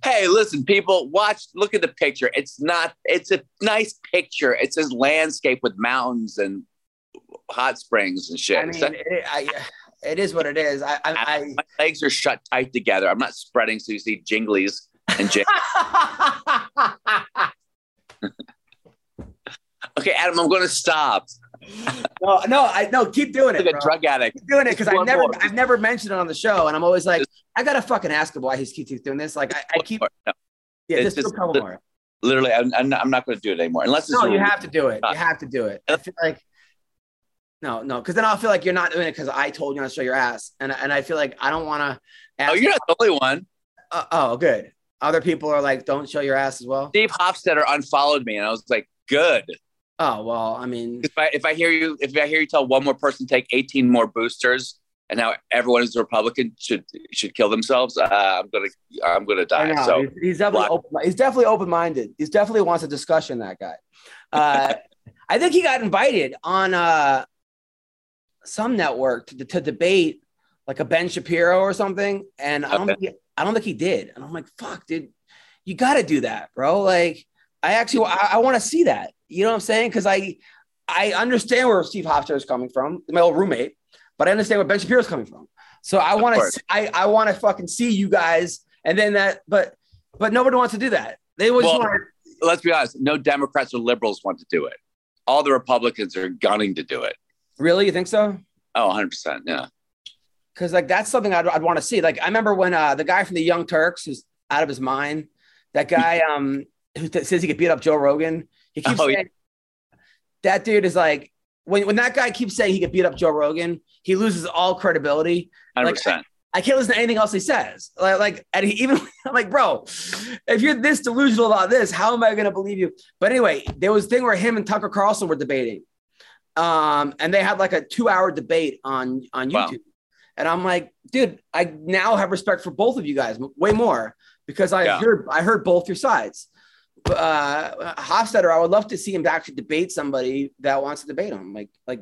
hey listen people watch look at the picture. It's not it's a nice picture. It's this landscape with mountains and hot springs and shit. I mean, it, I, it is what it is. I, I, I my legs are shut tight together. I'm not spreading so you see jinglies and jing- okay adam i'm going to stop No, no, I no. Keep doing it, like a drug addict. Keep doing it because I've never, more. I've never mentioned it on the show, and I'm always like, I gotta fucking ask him why he's keeps doing this. Like, I, I keep, No, yeah, It's just, a just couple the- more. literally, I'm, I'm not, not going to do it anymore unless it's No, you have to do it. You have to do it. I feel like no, no, because then I'll feel like you're not doing it because I told you not to show your ass, and and I feel like I don't want to. Oh, you're not the only one. Uh, oh, good. Other people are like, don't show your ass as well. Steve Hofstetter unfollowed me, and I was like, good. Oh well, I mean, If I if I hear you if I hear you tell one more person to take 18 more boosters, and now everyone is a Republican should should kill themselves, uh, I'm gonna I'm gonna die. So he's, he's definitely open, he's definitely open minded. He's definitely wants a discussion. That guy. Uh, I think he got invited on uh, some network to, to debate like a Ben Shapiro or something, and I don't Okay. think he, I don't think he did. And I'm like, fuck, dude, you got to do that, bro. Like, I actually I, I want to see that. You know what I'm saying? Because I I understand where Steve Hofstetter is coming from, my old roommate, but I understand where Ben Shapiro's coming from. So I want to I I want to fucking see you guys, and then that, but but nobody wants to do that. They always Well- want. let's be honest, no Democrats or liberals want to do it. All the Republicans are gunning to do it. Really, you think so? Oh, 100 percent. Yeah. Because like that's something I'd, I'd want to see. Like I remember when uh, the guy from the Young Turks who's out of his mind, that guy um who th- says he could beat up Joe Rogan. He keeps Oh, saying that dude is like when when that guy keeps saying he could beat up Joe Rogan, he loses all credibility. 100 Like, percent. I can't listen to anything else he says. Like, like and he, even I'm like, bro, if you're this delusional about this, how am I going to believe you? But anyway, there was a thing where him and Tucker Carlson were debating, um, and they had like a two hour debate on on YouTube. Wow. And I'm like, dude, I now have respect for both of you guys way more because I Yeah. heard I heard both your sides. Uh, Hofstetter, I would love to see him actually debate somebody that wants to debate him. Like, like,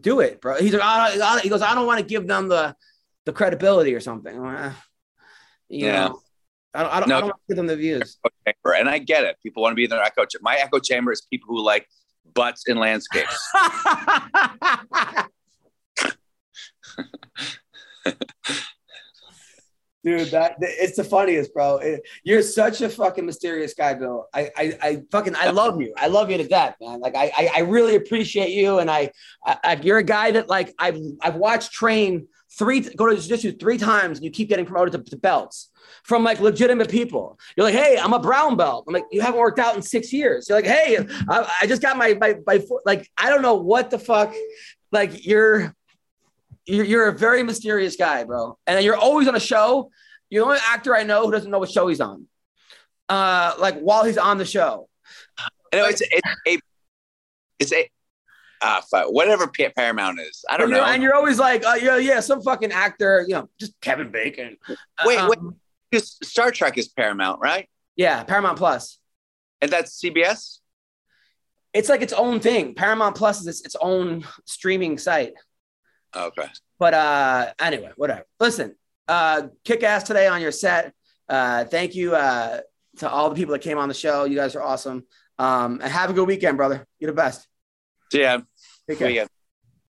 do it, bro. He's like, don't- he goes, I don't want to give them the the credibility or something. Like, "Ah." You Yeah. know, I don't, I don't, No. I don't want to give them the views. And I get it. People want to be in their echo chamber. My echo chamber is people who like butts in landscapes. Dude, that it's the funniest, bro. It- you're such a fucking mysterious guy, Bill. I, I, I fucking, I love you. I love you to death, man. Like, I, I, I really appreciate you, and I, I, you're a guy that like I've, I've watched train three, go to jiu-jitsu three times, and you keep getting promoted to, to belts from like legitimate people. You're like, hey, I'm a brown belt. I'm like, you haven't worked out in six years. You're like, hey, I, I just got my, my, my, four-" like, I don't know what the fuck. Like, you're, you're, you're a very mysterious guy, bro. And you're always on a show. You're the only actor I know who doesn't know what show he's on. Uh, like while he's on the show. I know it's it's a it's a ah whatever Paramount is. I don't know. And you're always like, uh, yeah, yeah, some fucking actor, you know, just Kevin Bacon. Wait, Um, wait. Because Star Trek is Paramount, right? Yeah, Paramount Plus. And that's CBS. It's like its own thing. Paramount Plus is its, its own streaming site. Okay. But uh anyway, whatever. Listen, uh kick ass today on your set. Uh thank you uh to all the people that came on the show. You guys are awesome. Um and have a good weekend, brother. You're the best. Yeah. Take care.